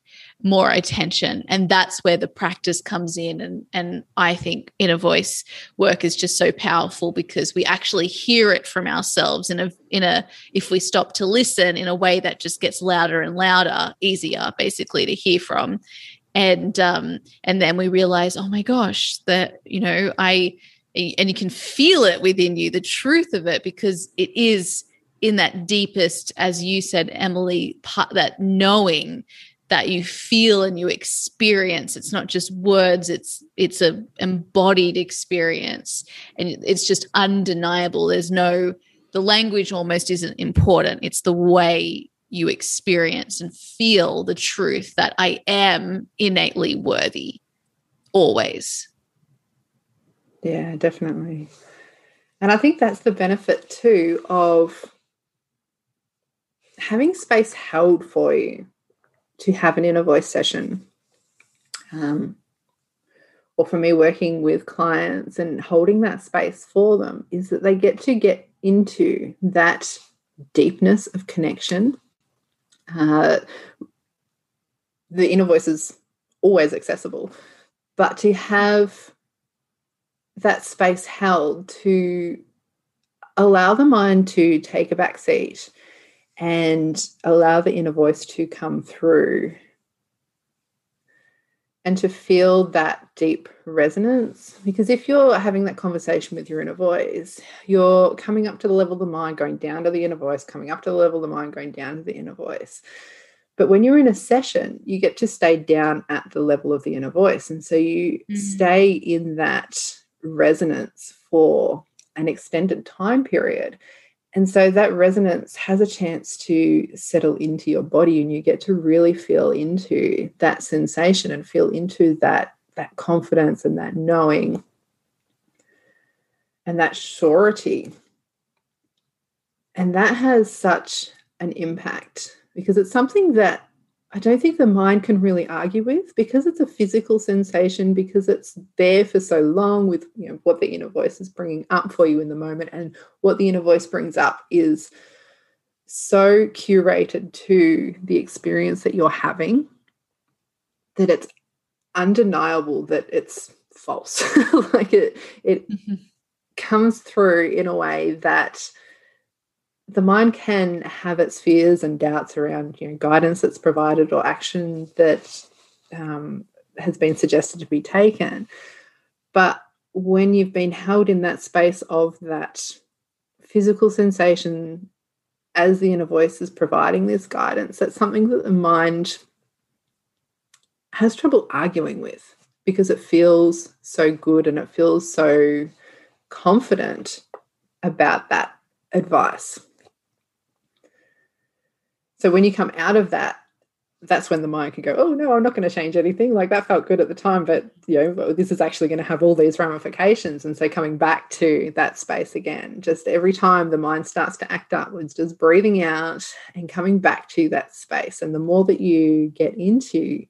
more attention. And that's where the practice comes in. And and I think inner voice work is just so powerful because we actually hear it from ourselves in a in a if we stop to listen in a way that just gets louder and louder easier basically to hear from. And um and then we realize oh my gosh that you know I and you can feel it within you the truth of it because it is in that deepest as you said Emily part, that knowing that you feel and you experience. It's not just words it's it's a embodied experience. And it's just undeniable. There's no the language almost isn't important. It's the way you experience and feel the truth that i am innately worthy always. Yeah definitely. And i think that's the benefit too of having space held for you to have an inner voice session. Um, or for me, working with clients and holding that space for them is that they get to get into that deepness of connection. Uh, the inner voice is always accessible, but to have that space held to allow the mind to take a back seat and allow the inner voice to come through and to feel that deep resonance. Because if you're having that conversation with your inner voice, you're coming up to the level of the mind, going down to the inner voice, coming up to the level of the mind, going down to the inner voice. But when you're in a session, you get to stay down at the level of the inner voice. And so you mm-hmm. stay in that resonance for an extended time period. And so that resonance has a chance to settle into your body and you get to really feel into that sensation and feel into that that confidence and that knowing and that surety. And that has such an impact because it's something that I don't think the mind can really argue with because it's a physical sensation, because it's there for so long with you know what the inner voice is bringing up for you in the moment, and what the inner voice brings up is so curated to the experience that you're having that it's undeniable that it's false. (laughs) like it, it mm-hmm. comes through in a way that the mind can have its fears and doubts around you know guidance that's provided or action that um, has been suggested to be taken but when you've been held in that space of that physical sensation as the inner voice is providing this guidance that's something that the mind has trouble arguing with because it feels so good and it feels so confident about that advice. So when you come out of that, that's when the mind can go, oh no, I'm not going to change anything. Like that felt good at the time, but you know, this is actually going to have all these ramifications. And so coming back to that space again, just every time the mind starts to act upwards, just breathing out and coming back to that space. And the more that you get into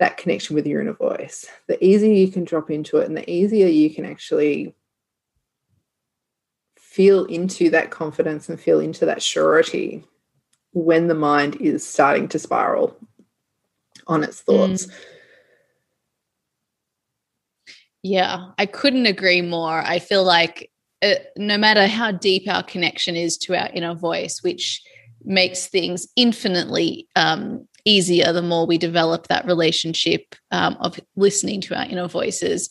that connection with your inner voice, the easier you can drop into it and the easier you can actually feel into that confidence and feel into that surety when the mind is starting to spiral on its thoughts. Mm. Yeah, I couldn't agree more. I feel like uh, no matter how deep our connection is to our inner voice, which makes things infinitely um, easier the more we develop that relationship um, of listening to our inner voices,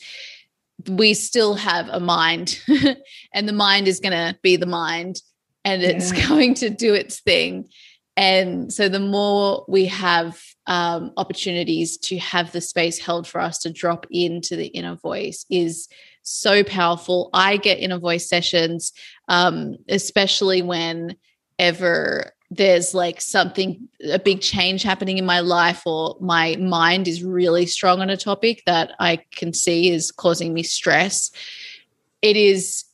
we still have a mind (laughs) and the mind is going to be the mind and it's yeah. (laughs) going to do its thing and so the more we have um, opportunities to have the space held for us to drop into the inner voice is so powerful. I get inner voice sessions um, especially whenever there's like something a big change happening in my life or my mind is really strong on a topic that i can see is causing me stress. It is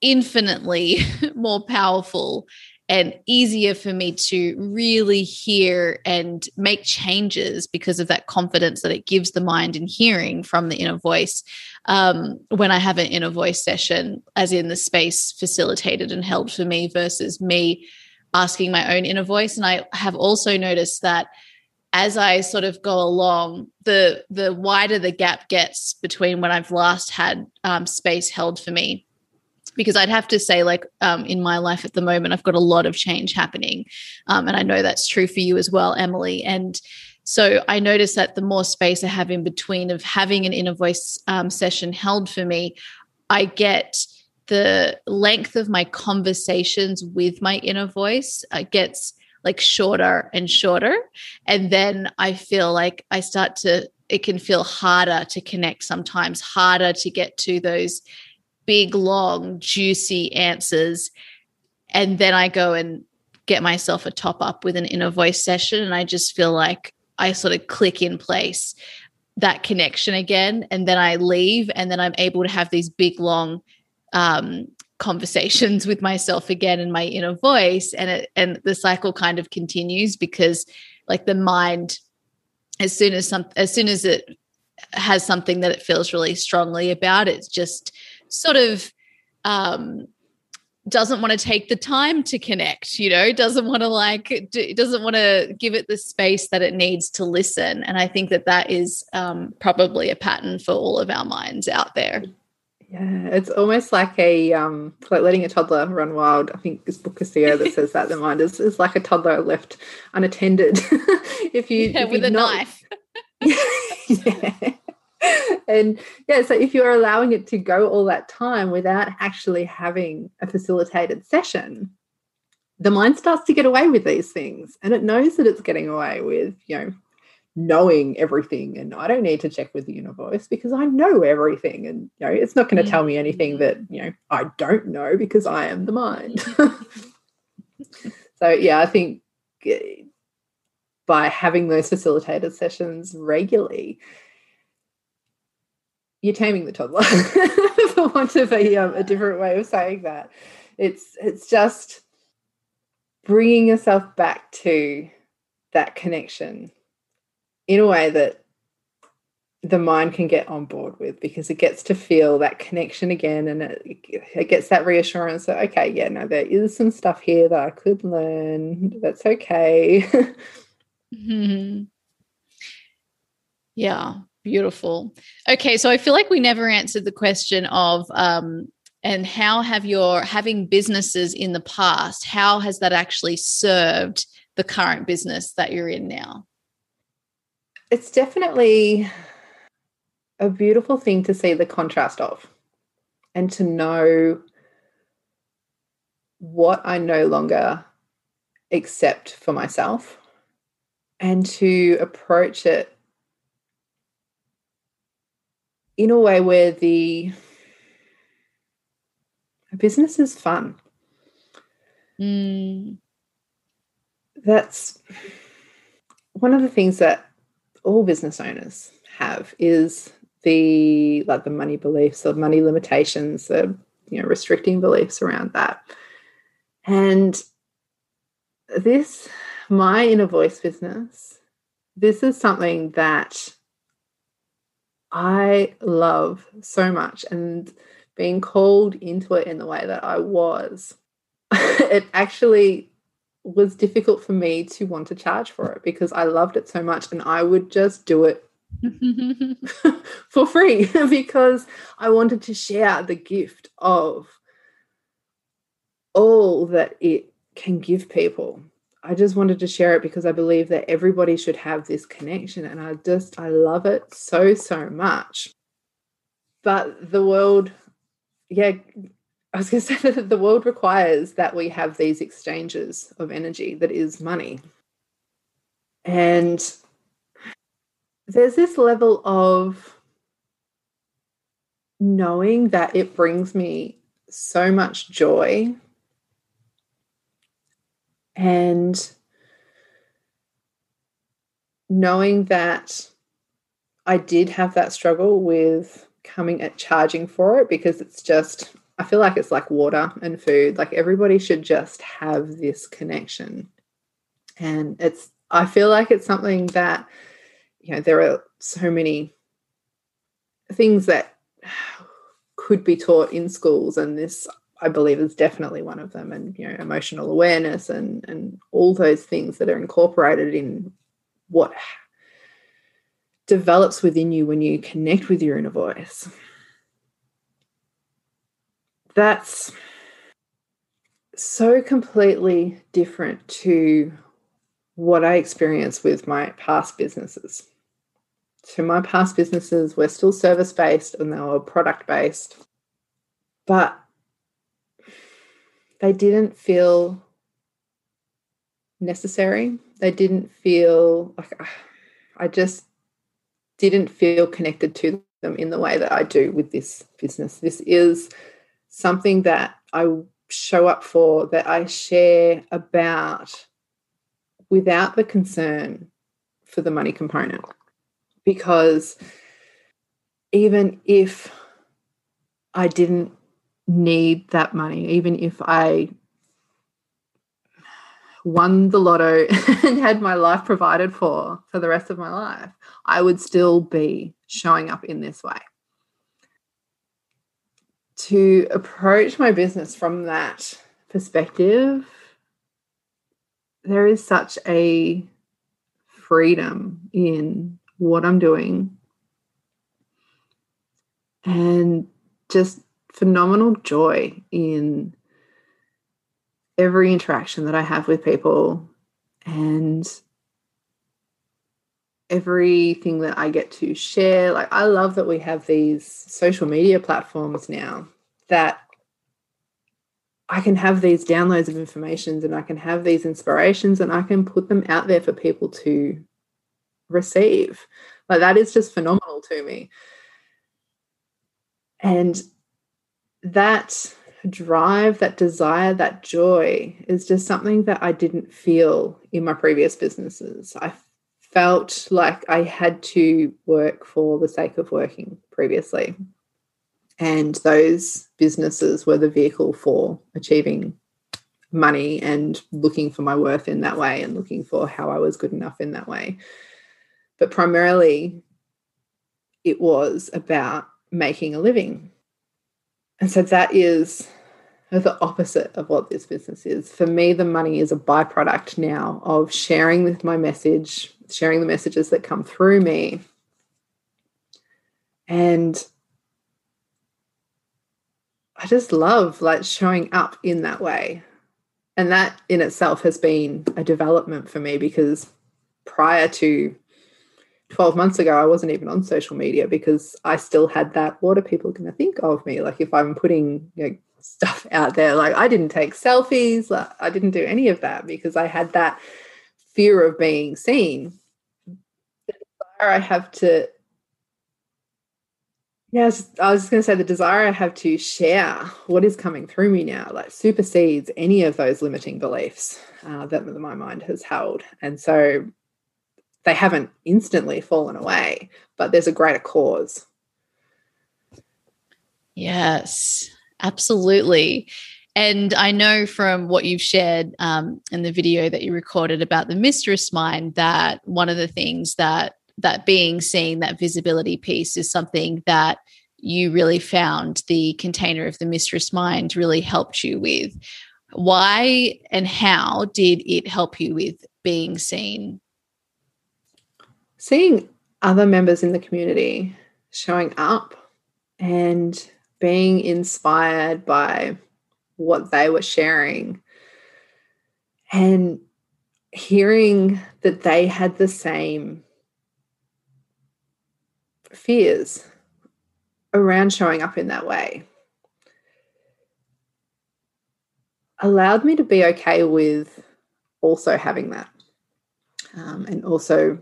infinitely (laughs) more powerful and easier for me to really hear and make changes because of that confidence that it gives the mind in hearing from the inner voice um, when I have an inner voice session, as in the space facilitated and held for me versus me asking my own inner voice. And I have also noticed that as I sort of go along, the the wider the gap gets between when I've last had um, space held for me. Because I'd have to say, like um, in my life at the moment, I've got a lot of change happening, um, and I know that's true for you as well, Emily. And so I notice that the more space I have in between of having an inner voice um, session held for me, I get the length of my conversations with my inner voice uh, gets like shorter and shorter. And then I feel like I start to, it can feel harder to connect sometimes, harder to get to those big, long, juicy answers. And then I go and get myself a top up with an inner voice session. And I just feel like I sort of click in place that connection again. And then I leave, and then I'm able to have these big, long, um, conversations (laughs) with myself again in my inner voice and it and the cycle kind of continues because like the mind as soon as some as soon as it has something that it feels really strongly about it's just sort of um doesn't want to take the time to connect you know doesn't want to like do, doesn't want to give it the space that it needs to listen and i think that that is um, probably a pattern for all of our minds out there yeah, it's almost like a um, like letting a toddler run wild. I think it's Boccaccio that (laughs) says that the mind is, is like a toddler left unattended. (laughs) if you yeah, if with a not, knife. (laughs) yeah. (laughs) And yeah, so if you're allowing it to go all that time without actually having a facilitated session, the mind starts to get away with these things and it knows that it's getting away with, you know, knowing everything. And I don't need to check with the inner voice because I know everything. And you know it's not going to tell me anything that you know I don't know because I am the mind. (laughs) so yeah, I think eh, by having those facilitated sessions regularly you're taming the toddler (laughs) for want of a, um, a different way of saying that. It's it's just bringing yourself back to that connection in a way that the mind can get on board with because it gets to feel that connection again and it, it gets that reassurance that okay yeah no there is some stuff here that i could learn that's okay (laughs) mm-hmm. yeah beautiful. Okay so i feel like we never answered the question of um and how have your having businesses in the past how has that actually served the current business that you're in now? It's definitely a beautiful thing to see the contrast of and to know what I no longer accept for myself and to approach it in a way where the business is fun. Mm. That's one of the things that all business owners have is the like the money beliefs or money limitations, the you know restricting beliefs around that. And this, my inner voice business, this is something that I love so much. And being called into it in the way that I was, (laughs) it actually was difficult for me to want to charge for it because I loved it so much and I would just do it (laughs) (laughs) for free because I wanted to share the gift of all that it can give people. I just wanted to share it because I believe that everybody should have this connection and I just I love it so so much. But the world yeah I was going (laughs) to say that the world requires that we have these exchanges of energy that is money. And there's this level of knowing that it brings me so much joy and knowing that I did have that struggle with coming at charging for it because it's just, I feel like it's like water and food. Like everybody should just have this connection. And it's, I feel like it's something that, you know, there are so many things that (sighs) could be taught in schools, and this I believe is definitely one of them, and you know, emotional awareness and and all those things that are incorporated in what develops within you when you connect with your inner voice. That's so completely different to what I experienced with my past businesses. So, my past businesses were still service based and they were product based, but they didn't feel necessary. They didn't feel like ah, I just didn't feel connected to them in the way that I do with this business. This is something that I show up for, that I share about without the concern for the money component. Because even if I didn't need that money, even if I won the lotto (laughs) and had my life provided for for the rest of my life, I would still be showing up in this way. To approach my business from that perspective, there is such a freedom in what I'm doing and just phenomenal joy in every interaction that I have with people and everything that I get to share. Like, I love that we have these social media platforms now that I can have these downloads of information and I can have these inspirations and I can put them out there for people to receive. Like, that is just phenomenal to me. And that drive, that desire, that joy is just something that I didn't feel in my previous businesses. I felt like I had to work for the sake of working previously. And those businesses were the vehicle for achieving money and looking for my worth in that way and looking for how I was good enough in that way. But primarily, it was about making a living and so that is the opposite of what this business is. For me, the money is a byproduct now of sharing with my message, sharing the messages that come through me. And I just love like showing up in that way. And that in itself has been a development for me because prior to 12 months ago, I wasn't even on social media because I still had that. What are people going to think of me? Like, if I'm putting you know, stuff out there, like, I didn't take selfies, like, I didn't do any of that because I had that fear of being seen. The desire I have to yeah, I was, just going to say the desire I have to share what is coming through me now, like supersedes any of those limiting beliefs uh, that my mind has held. And so they haven't instantly fallen away, but there's a greater cause. Yes, absolutely. And I know from what you've shared um, in the video that you recorded about the mistress mind that one of the things that that being seen, that visibility piece is something that you really found the container of the mistress mind really helped you with. Why and how did it help you with being seen? Seeing other members in the community showing up and being inspired by what they were sharing and hearing that they had the same fears around showing up in that way allowed me to be okay with also having that um, and also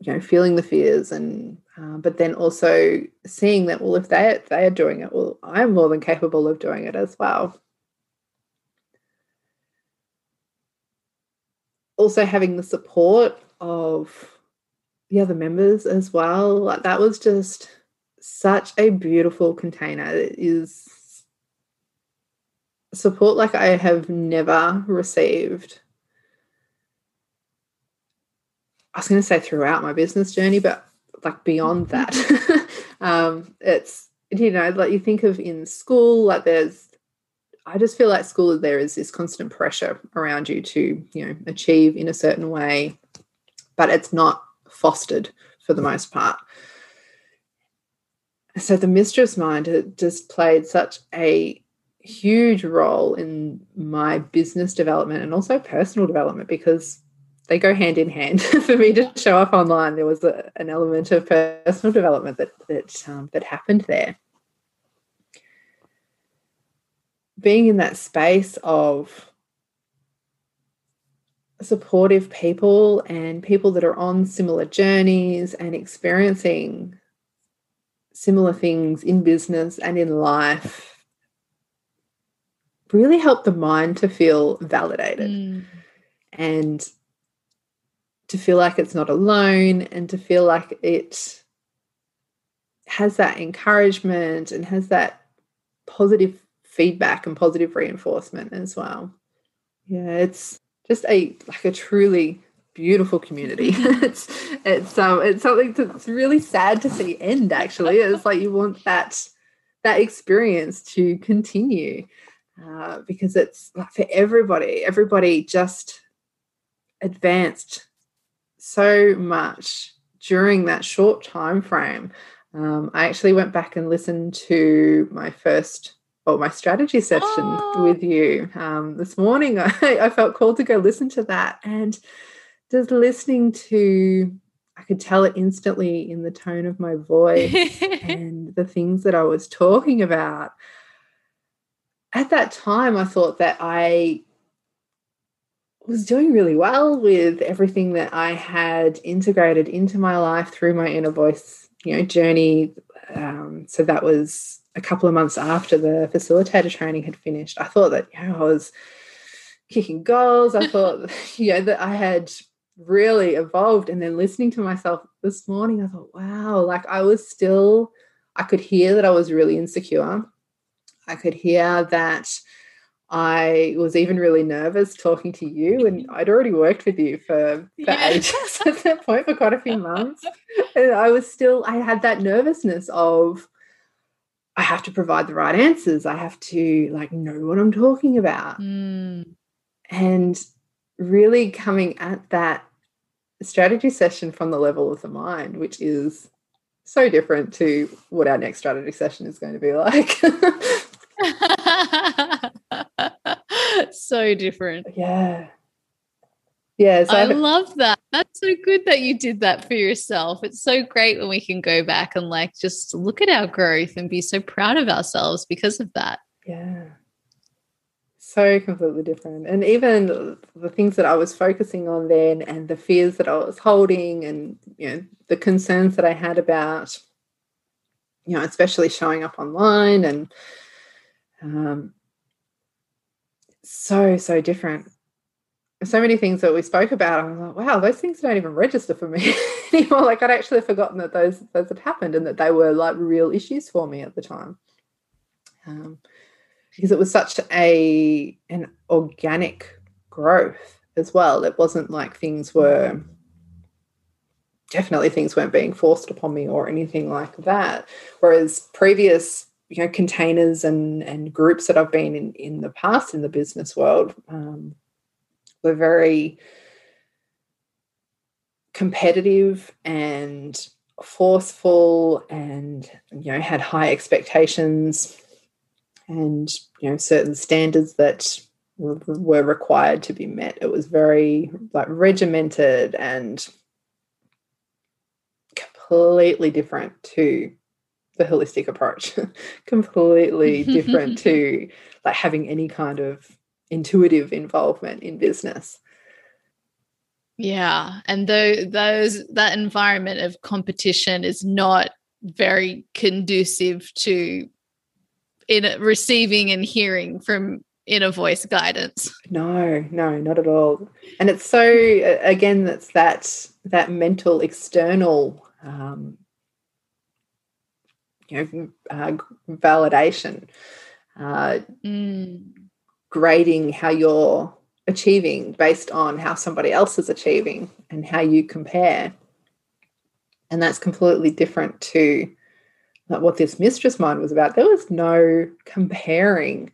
you know feeling the fears and uh, but then also seeing that well if they they are doing it well i'm more than capable of doing it as well also having the support of the other members as well. Like that was just such a beautiful container. It is support like I have never received. I was going to say throughout my business journey, but like beyond mm-hmm. that, (laughs) um, it's you know like you think of in school, like there's. I just feel like school there is this constant pressure around you to you know achieve in a certain way, but it's not fostered for the most part. So the mistress mind has just played such a huge role in my business development and also personal development because they go hand in hand. (laughs) for me to show up online, there was a, an element of personal development that that um, that happened there. Being in that space of supportive people and people that are on similar journeys and experiencing similar things in business and in life really help the mind to feel validated mm. and to feel like it's not alone and to feel like it has that encouragement and has that positive feedback and positive reinforcement as well. Yeah, it's just a like a truly beautiful community. (laughs) it's it's um it's something that's really sad to see end actually. It's like you want that that experience to continue uh, because it's like for everybody. Everybody just advanced so much during that short time frame. Um, I actually went back and listened to my first well, my strategy session oh. with you um, this morning. (laughs) I, I felt called to go listen to that. And just listening to, I could tell it instantly in the tone of my voice (laughs) and the things that I was talking about. At that time, I thought that I was doing really well with everything that I had integrated into my life through my inner voice, you know, journey. Um, so that was a couple of months after the facilitator training had finished, I thought that you know, I was kicking goals. I thought, (laughs) (laughs) you know, that I had really evolved. And then listening to myself this morning, I thought, wow, like I was still, I could hear that I was really insecure. I could hear that I was even really nervous talking to you, and (laughs) I'd already worked with you for, for yeah. ages (laughs) at that point, for quite a few (laughs) months. And I was still, I had that nervousness of, I have to provide the right answers. I have to like know what I'm talking about. Mm. And really coming at that strategy session from the level of the mind, which is so different to what our next strategy session is going to be like. So different. Yeah. Yeah, so I love that. That's so good that you did that for yourself. It's so great when we can go back and like just look at our growth and be so proud of ourselves because of that. Yeah. So completely different. And even the things that I was focusing on then and the fears that I was holding and you know the concerns that I had about you know, especially showing up online and um, so, so different. So many things that we spoke about, I was like, wow, those things don't even register for me (laughs) anymore. Like I'd actually forgotten that those those had happened and that they were like real issues for me at the time. Um, because it was such a an organic growth as well. It wasn't like things were definitely things weren't being forced upon me or anything like that. Whereas previous you know containers and and groups that I've been in in the past in the business world um, were very competitive and forceful and you know had high expectations and you know certain standards that were required to be met. It was very like regimented and completely different to the holistic approach. (laughs) Completely different (laughs) to like having any kind of intuitive involvement in business. Yeah and though those that environment of competition is not very conducive to in receiving and hearing from inner voice guidance. No no not at all. And it's so again that's that that mental external um, you know, uh, validation, uh, mm. grading how you're achieving based on how somebody else is achieving and how you compare. And that's completely different to like, what this mistress mind was about. There was no comparing,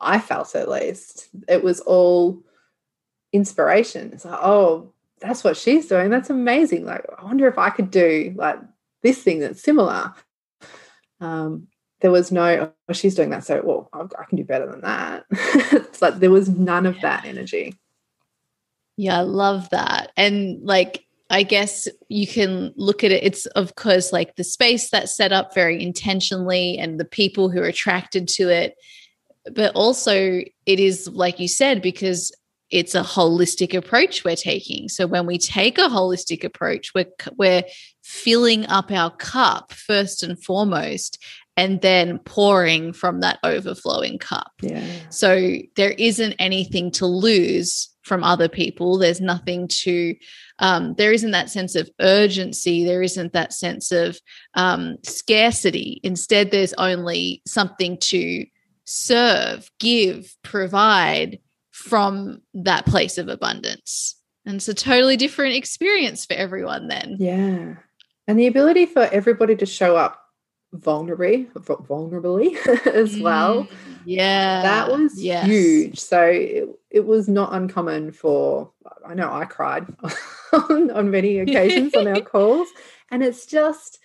I felt at least. It was all inspiration. It's like, oh, that's what she's doing. That's amazing. Like, I wonder if I could do like this thing that's similar. Um, there was no, oh, she's doing that. So, well, I, I can do better than that. (laughs) it's like there was none of that energy. Yeah, I love that. And like, I guess you can look at it. It's of course like the space that's set up very intentionally and the people who are attracted to it. But also, it is like you said, because it's a holistic approach we're taking. So when we take a holistic approach, we're we're filling up our cup first and foremost and then pouring from that overflowing cup. Yeah. So there isn't anything to lose from other people. There's nothing to, um, there isn't that sense of urgency. There isn't that sense of um, scarcity. Instead, there's only something to serve, give, provide, from that place of abundance. And it's a totally different experience for everyone then. Yeah. And the ability for everybody to show up vulnerably vulnerably (laughs) as well mm, yeah that was yes. huge. So it, it was not uncommon for i know i cried (laughs) on, on many occasions on our (laughs) calls. And it's just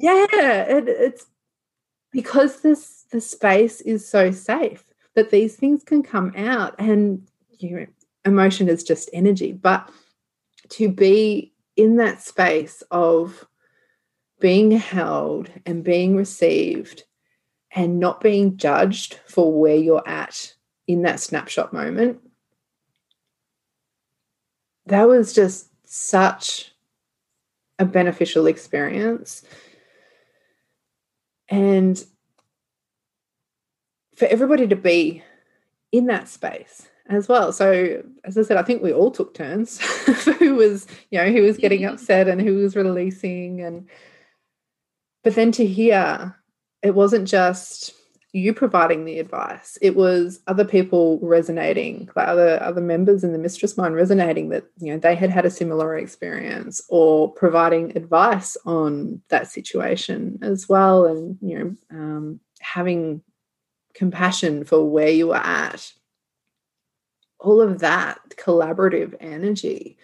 yeah it, it's because this the space is so safe that these things can come out and you know emotion is just energy. But to be in that space of being held and being received and not being judged for where you're at in that snapshot moment that was just such a beneficial experience. And for everybody to be in that space as well. So as I said, I think we all took turns. (laughs) Who was, you know, who was getting upset and who was releasing and but then to hear it wasn't just you providing the advice. It was other people resonating like other other members in the mistress mind resonating that you know they had had a similar experience or providing advice on that situation as well. And you know um, having compassion for where you were at, all of that collaborative energy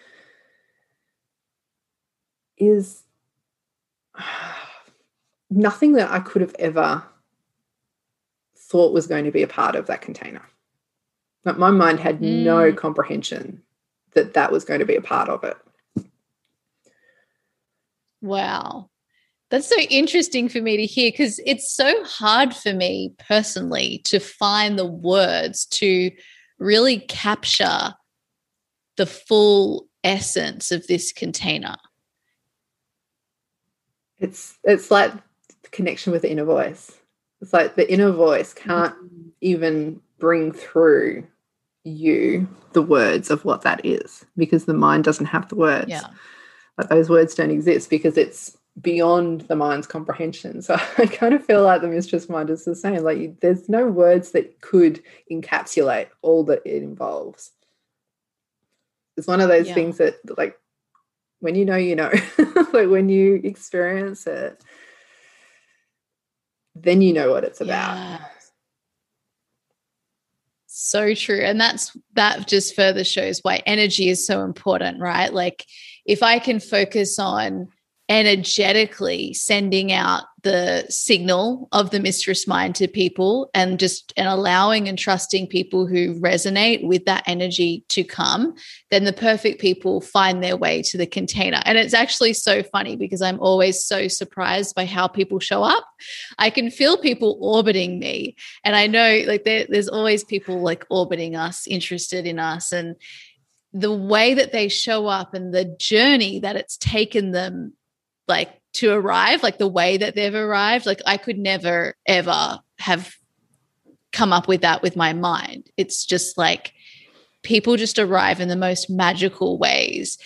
is (sighs) nothing that I could have ever thought was going to be a part of that container. But my mind had mm. no comprehension that that was going to be a part of it. Wow. That's so interesting for me to hear because it's so hard for me personally to find the words to really capture the full essence of this container. It's it's like connection with the inner voice. It's like the inner voice can't mm-hmm. even bring through you the words of what that is because the mind doesn't have the words. Yeah. Like those words don't exist because it's beyond the mind's comprehension. So (laughs) I kind of feel like the mistress mind is the same. Like there's no words that could encapsulate all that it involves. It's one of those yeah. things that like when you know, you know, (laughs) like when you experience it, then you know what it's about. Yeah. So true. And that's that just further shows why energy is so important, right? Like if I can focus on energetically sending out the signal of the mistress mind to people and just and allowing and trusting people who resonate with that energy to come then the perfect people find their way to the container. And it's actually so funny because i'm always so surprised by how people show up. I can feel people orbiting me. And i know like there, there's always people like orbiting us interested in us. And the way that they show up and the journey that it's taken them like to arrive, like the way that they've arrived. Like I could never ever have come up with that with my mind. It's just like people just arrive in the most magical ways.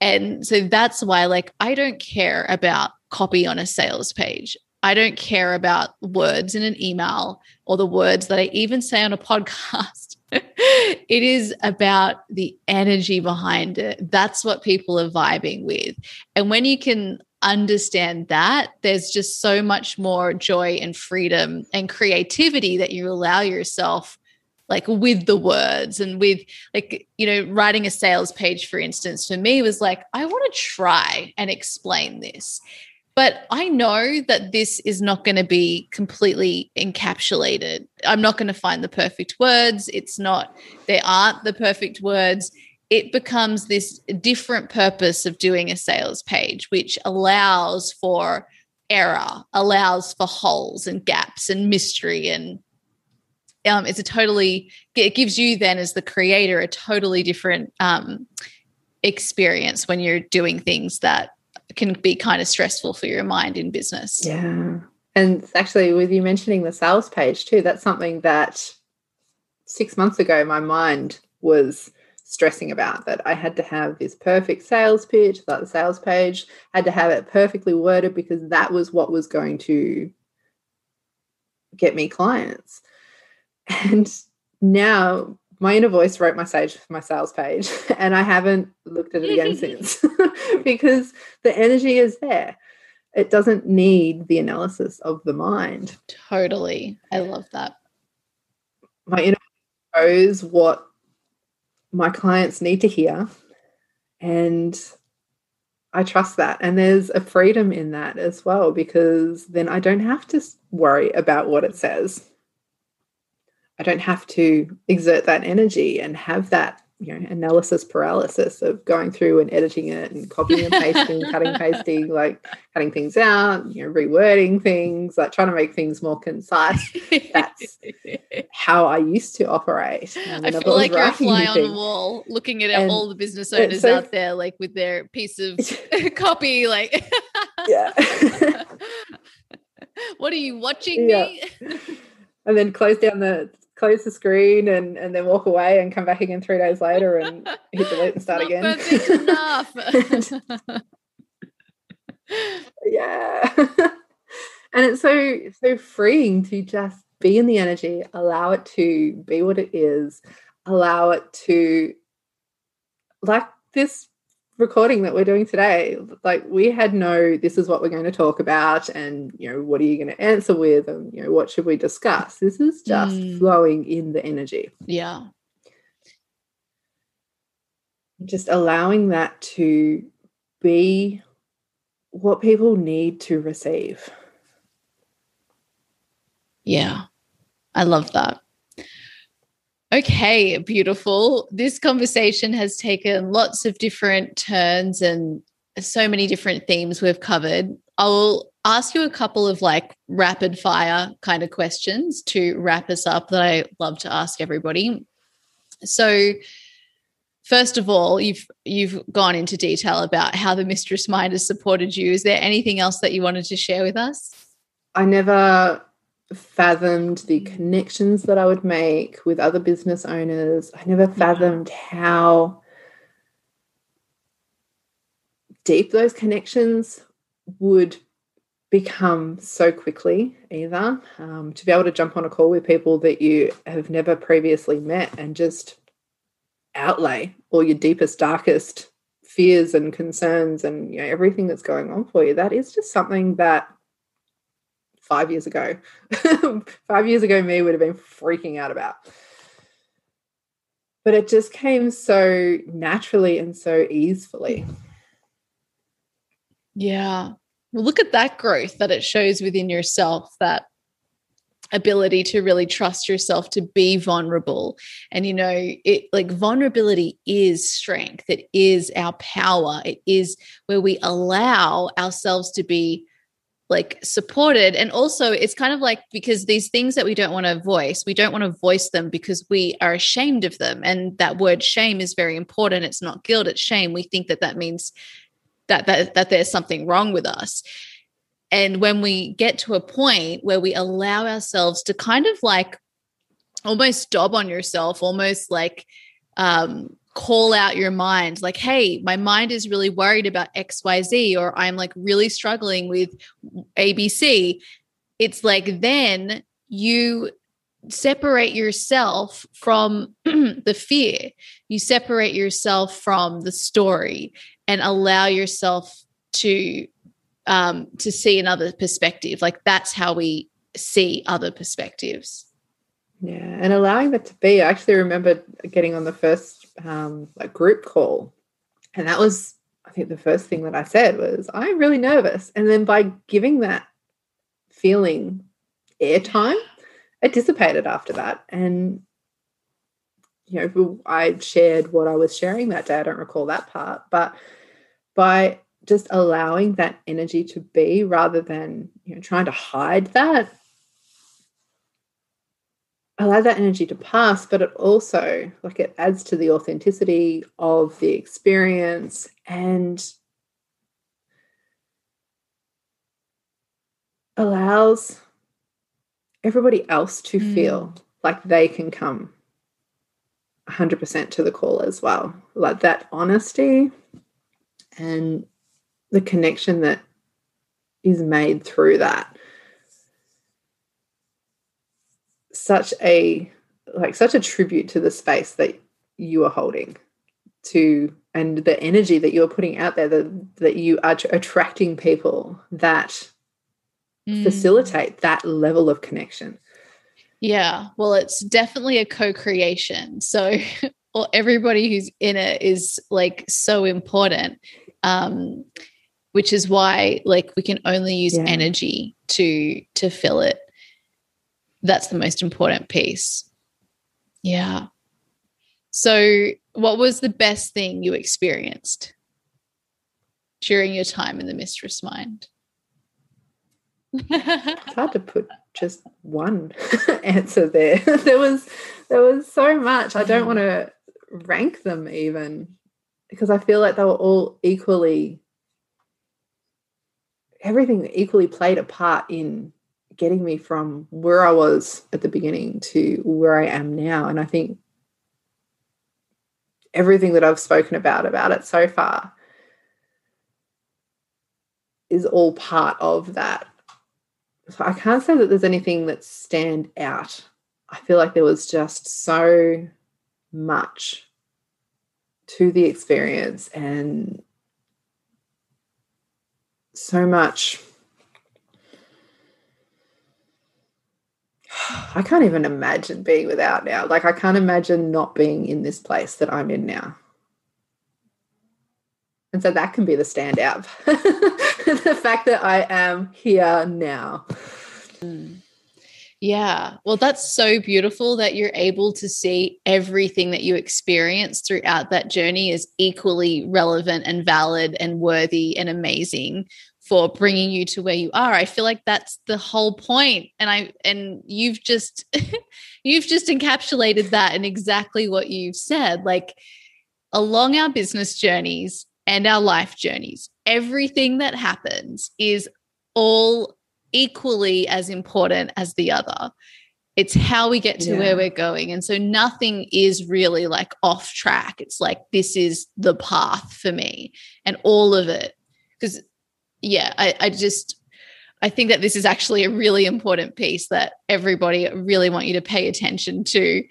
And so that's why, like, I don't care about copy on a sales page. I don't care about words in an email or the words that I even say on a (laughs) podcast. it is about the energy behind it. That's what people are vibing with. And when you can understand that, there's just so much more joy and freedom and creativity that you allow yourself like with the words and with like you know writing a sales page for instance for me was like i want to try and explain this but i know that this is not going to be completely encapsulated. I'm not going to find the perfect words. It's not there aren't the perfect words it becomes this different purpose of doing a sales page, which allows for error, allows for holes and gaps and mystery. And um, it's a totally, it gives you then, as the creator, a totally different um, experience when you're doing things that can be kind of stressful for your mind in business. Yeah. And actually, with you mentioning the sales page too, that's something that six months ago my mind was stressing about that I had to have this perfect sales pitch, that the sales page had to have it perfectly worded because that was what was going to get me clients. And now my inner voice wrote my sage my sales page (laughs) and I haven't looked at it again (laughs) since (laughs) because the energy is there. It doesn't need the analysis of the mind. Totally. I love that. My inner voice knows what my clients need to hear. And I trust that. And there's a freedom in that as well, because then I don't have to worry about what it says. I don't have to exert that energy and have that you know analysis paralysis of going through and editing it and copying and pasting cutting (laughs) pasting like cutting things out you know rewording things like trying to make things more concise. That's (laughs) how i used to operate. I feel like you're a fly on the wall looking at and all the business owners so, out there like with their piece of (laughs) copy like yeah. What are you watching yeah. me? And then close down the close the screen and and then walk away and come back again three days later and hit delete and start again. enough. (laughs) yeah. (laughs) and it's so so freeing to just be in the energy, allow it to be what it is, allow it to like this recording that we're doing today like we had no this is what we're going to talk about and you know what are you going to answer with and you know what should we discuss? This is just mm. flowing in the energy. Yeah. Just allowing that to be what people need to receive. Yeah. I love that Okay, beautiful. This conversation has taken lots of different turns and so many different themes we've covered. I'll ask you a couple of like rapid fire kind of questions to wrap us up that I love to ask everybody. So, first of all, you've you've gone into detail about how the mistress mind has supported you. Is there anything else that you wanted to share with us? I never fathomed the connections that I would make with other business owners. I never fathomed how deep those connections would become so quickly either. Um, to be able to jump on a call with people that you have never previously met and just outlay all your deepest darkest fears and concerns and you know everything that's going on for you that is just something that five years ago. (laughs) Five years ago me would have been freaking out about. But it just came so naturally and so easily. Yeah. Well, look at that growth that it shows within yourself that ability to really trust yourself to be vulnerable. And you know it like vulnerability is strength. It is our power. It is where we allow ourselves to be like supported. And also it's kind of like because these things that we don't want to voice we don't want to voice them because we are ashamed of them. And that word shame is very important. It's not guilt it's shame. We think that that means that that that there's something wrong with us. And when we get to a point where we allow ourselves to kind of like almost dob on yourself almost like um call out your mind like hey my mind is really worried about xyz or i'm like really struggling with abc it's like then you separate yourself from (clears throat) the fear you separate yourself from the story and allow yourself to um, to see another perspective. Like that's how we see other perspectives. Yeah, and allowing that to be. I actually remember getting on the first um, like group call, and that was I think the first thing that I said was I'm really nervous, and then by giving that feeling airtime, it dissipated after that, and you know I shared what I was sharing that day. I don't recall that part, but by just allowing that energy to be rather than you know trying to hide that allow that energy to pass but it also like it adds to the authenticity of the experience and allows everybody else to mm. feel like they can come 100% to the call as well like that honesty and the connection that is made through that such a like such a tribute to the space that you are holding to and the energy that you're putting out there that, that you are attracting people that mm. facilitate that level of connection yeah well it's definitely a co-creation so (laughs) well, everybody who's in it is like so important um which is why like we can only use yeah. energy to to fill it that's the most important piece. Yeah. So what was the best thing you experienced during your time in the mistress mind? It's hard to put just one (laughs) answer there. (laughs) There was there was so much. I don't want to rank them even because i feel like they were all equally everything equally played a part in getting me from where I was at the beginning to where I am now. And I think everything that I've spoken about about it so far is all part of that. So I can't say that there's anything that stand out. I feel like there was just so much to the experience and so much. I can't even imagine being without now. Like, I can't imagine not being in this place that I'm in now. And so that can be the standout. (laughs) the fact that I am here now. Mm. Yeah. Well, that's so beautiful that you're able to see everything that you experience throughout that journey is equally relevant and valid and worthy and amazing for bringing you to where you are. I feel like that's the whole point and I and you've just (laughs) you've just encapsulated that in exactly what you've said. Like along our business journeys and our life journeys, everything that happens is all equally as important as the other. It's how we get to yeah. where we're going. And so nothing is really like off track. It's like, this is the path for me and all of it. Because, yeah, I, I just, I think that this is actually a really important piece that everybody really want you to pay attention to.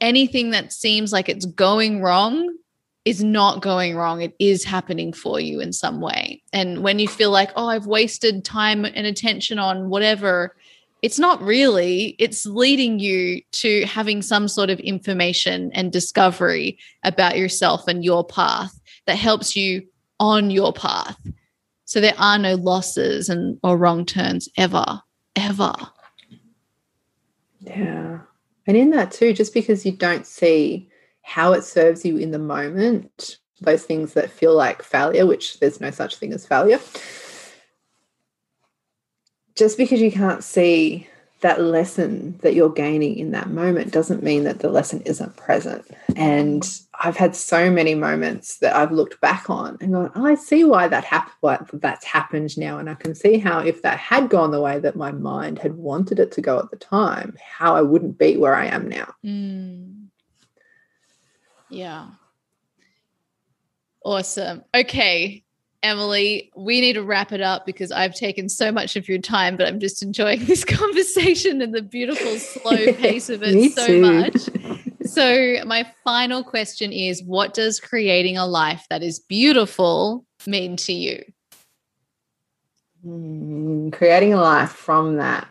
Anything that seems like it's going wrong is not going wrong. It is happening for you in some way. And when you feel like, oh, I've wasted time and attention on whatever, it's not really. It's leading you to having some sort of information and discovery about yourself and your path that helps you on your path. So there are no losses and or wrong turns ever, ever. Yeah. And in that too, just because you don't see how it serves you in the moment, those things that feel like failure, which there's no such thing as failure. Just because you can't see that lesson that you're gaining in that moment doesn't mean that the lesson isn't present. And I've had so many moments that I've looked back on and gone, oh, I see why that happened, why that's happened now. And I can see how if that had gone the way that my mind had wanted it to go at the time, how I wouldn't be where I am now. Mm. Yeah. Awesome. Okay. Emily, we need to wrap it up because I've taken so much of your time, but I'm just enjoying (laughs) this conversation and the beautiful, slow (laughs) pace of it so too. much. (laughs) So, my final question is What does creating a life that is beautiful mean to you? Mm, creating a life from that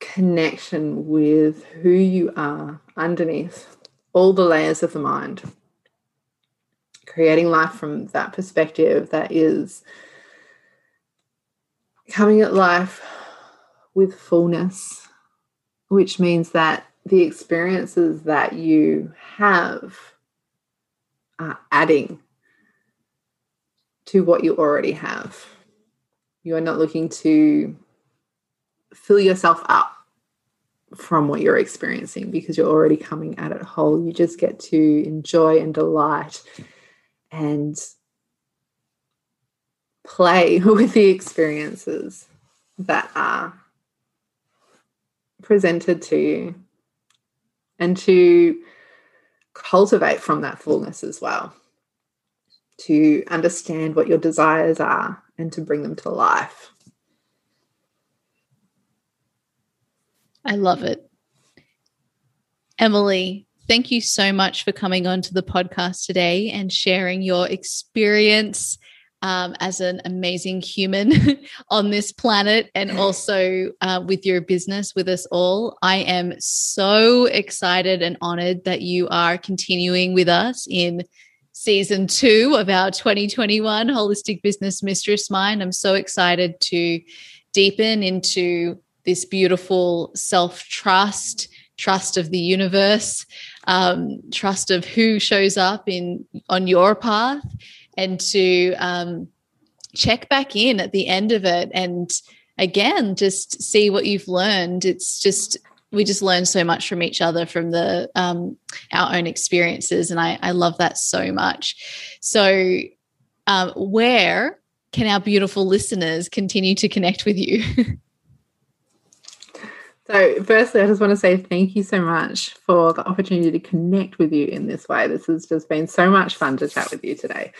connection with who you are underneath all the layers of the mind. Creating life from that perspective that is coming at life with fullness, which means that the experiences that you have are adding to what you already have. You are not looking to fill yourself up from what you're experiencing because you're already coming at it whole. You just get to enjoy and delight and play (laughs) with the experiences that are presented to you and to cultivate from that fullness as well. To understand what your desires are and to bring them to life. I love it. Emily, thank you so much for coming on to the podcast today and sharing your experience um, as an amazing human (laughs) on this planet and also uh, with your business with us all. I am so excited and honored that you are continuing with us in season two of our 2021 Holistic Business Mistress Mind. I'm so excited to deepen into this beautiful self trust, trust of the universe, um, trust of who shows up in on your path, and to um, check back in at the end of it and again just see what you've learned. It's just we just learn so much from each other from the um, our own experiences, and I, I love that so much. So, um, where can our beautiful listeners continue to connect with you? (laughs) So, firstly, I just want to say thank you so much for the opportunity to connect with you in this way. This has just been so much fun to chat with you today.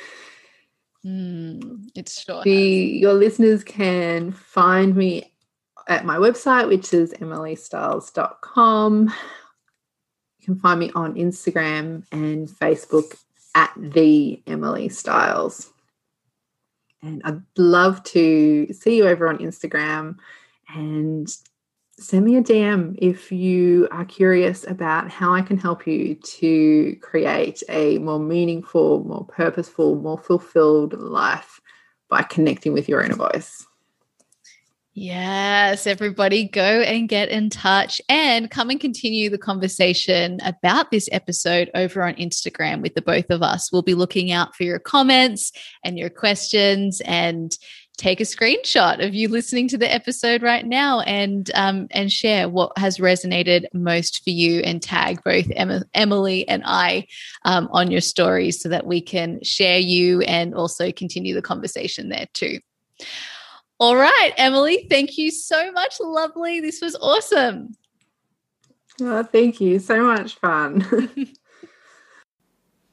Mm, it's sure. The, your listeners can find me at my website, which is emilystyles.com. You can find me on Instagram and Facebook at the Emily Styles. And I'd love to see you over on Instagram and send me a DM if you are curious about how I can help you to create a more meaningful, more purposeful, more fulfilled life by connecting with your inner voice. Yes, everybody go and get in touch and come and continue the conversation about this episode over on Instagram with the both of us. We'll be looking out for your comments and your questions and take a screenshot of you listening to the episode right now and um, and share what has resonated most for you and tag both Emma, Emily and I um, on your stories so that we can share you and also continue the conversation there too. All right, Emily, thank you so much. Lovely. This was awesome. Oh, thank you. So much fun. (laughs)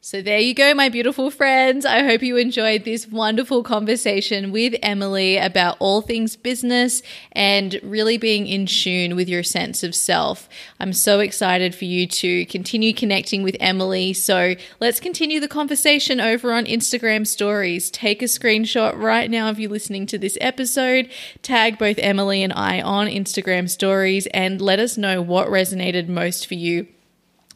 So, there you go, my beautiful friends. I hope you enjoyed this wonderful conversation with Emily about all things business and really being in tune with your sense of self. I'm so excited for you to continue connecting with Emily. So, let's continue the conversation over on Instagram stories. Take a screenshot right now if you're listening to this episode, tag both Emily and I on Instagram stories, and let us know what resonated most for you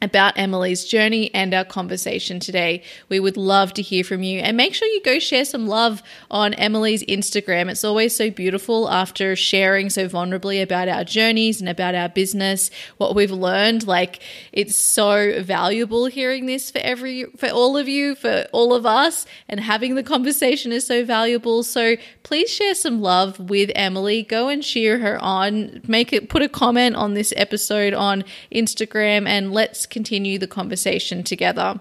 about Emily's journey and our conversation today. We would love to hear from you and make sure you go share some love on Emily's Instagram. It's always so beautiful after sharing so vulnerably about our journeys and about our business, what we've learned. Like it's so valuable hearing this for every for all of you, for all of us and having the conversation is so valuable. So please share some love with Emily. Go and cheer her on. Make it put a comment on this episode on Instagram and let's continue the conversation together.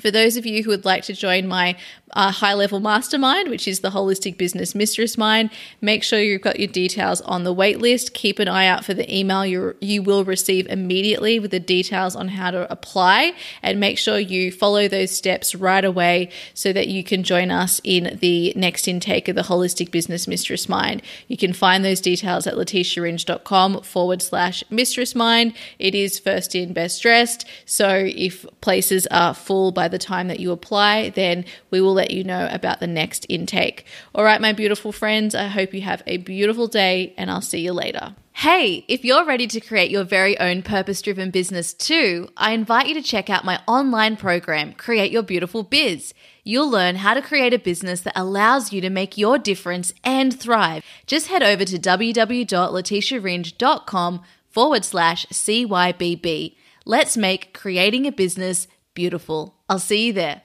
For those of you who would like to join my uh, high level mastermind, which is the Holistic Business Mistress Mind. Make sure you've got your details on the wait list. Keep an eye out for the email you you will receive immediately with the details on how to apply, and make sure you follow those steps right away so that you can join us in the next intake of the Holistic Business Mistress Mind. You can find those details at letitiaringe.com forward slash mistress mind. It is first in, best dressed. So if places are full by the time that you apply, then we will let you know about the next intake. All right, my beautiful friends, I hope you have a beautiful day and I'll see you later. Hey, if you're ready to create your very own purpose driven business too, I invite you to check out my online program, Create Your Beautiful Biz. You'll learn how to create a business that allows you to make your difference and thrive. Just head over to www.letitiaringe.com forward slash CYBB. Let's make creating a business beautiful. I'll see you there.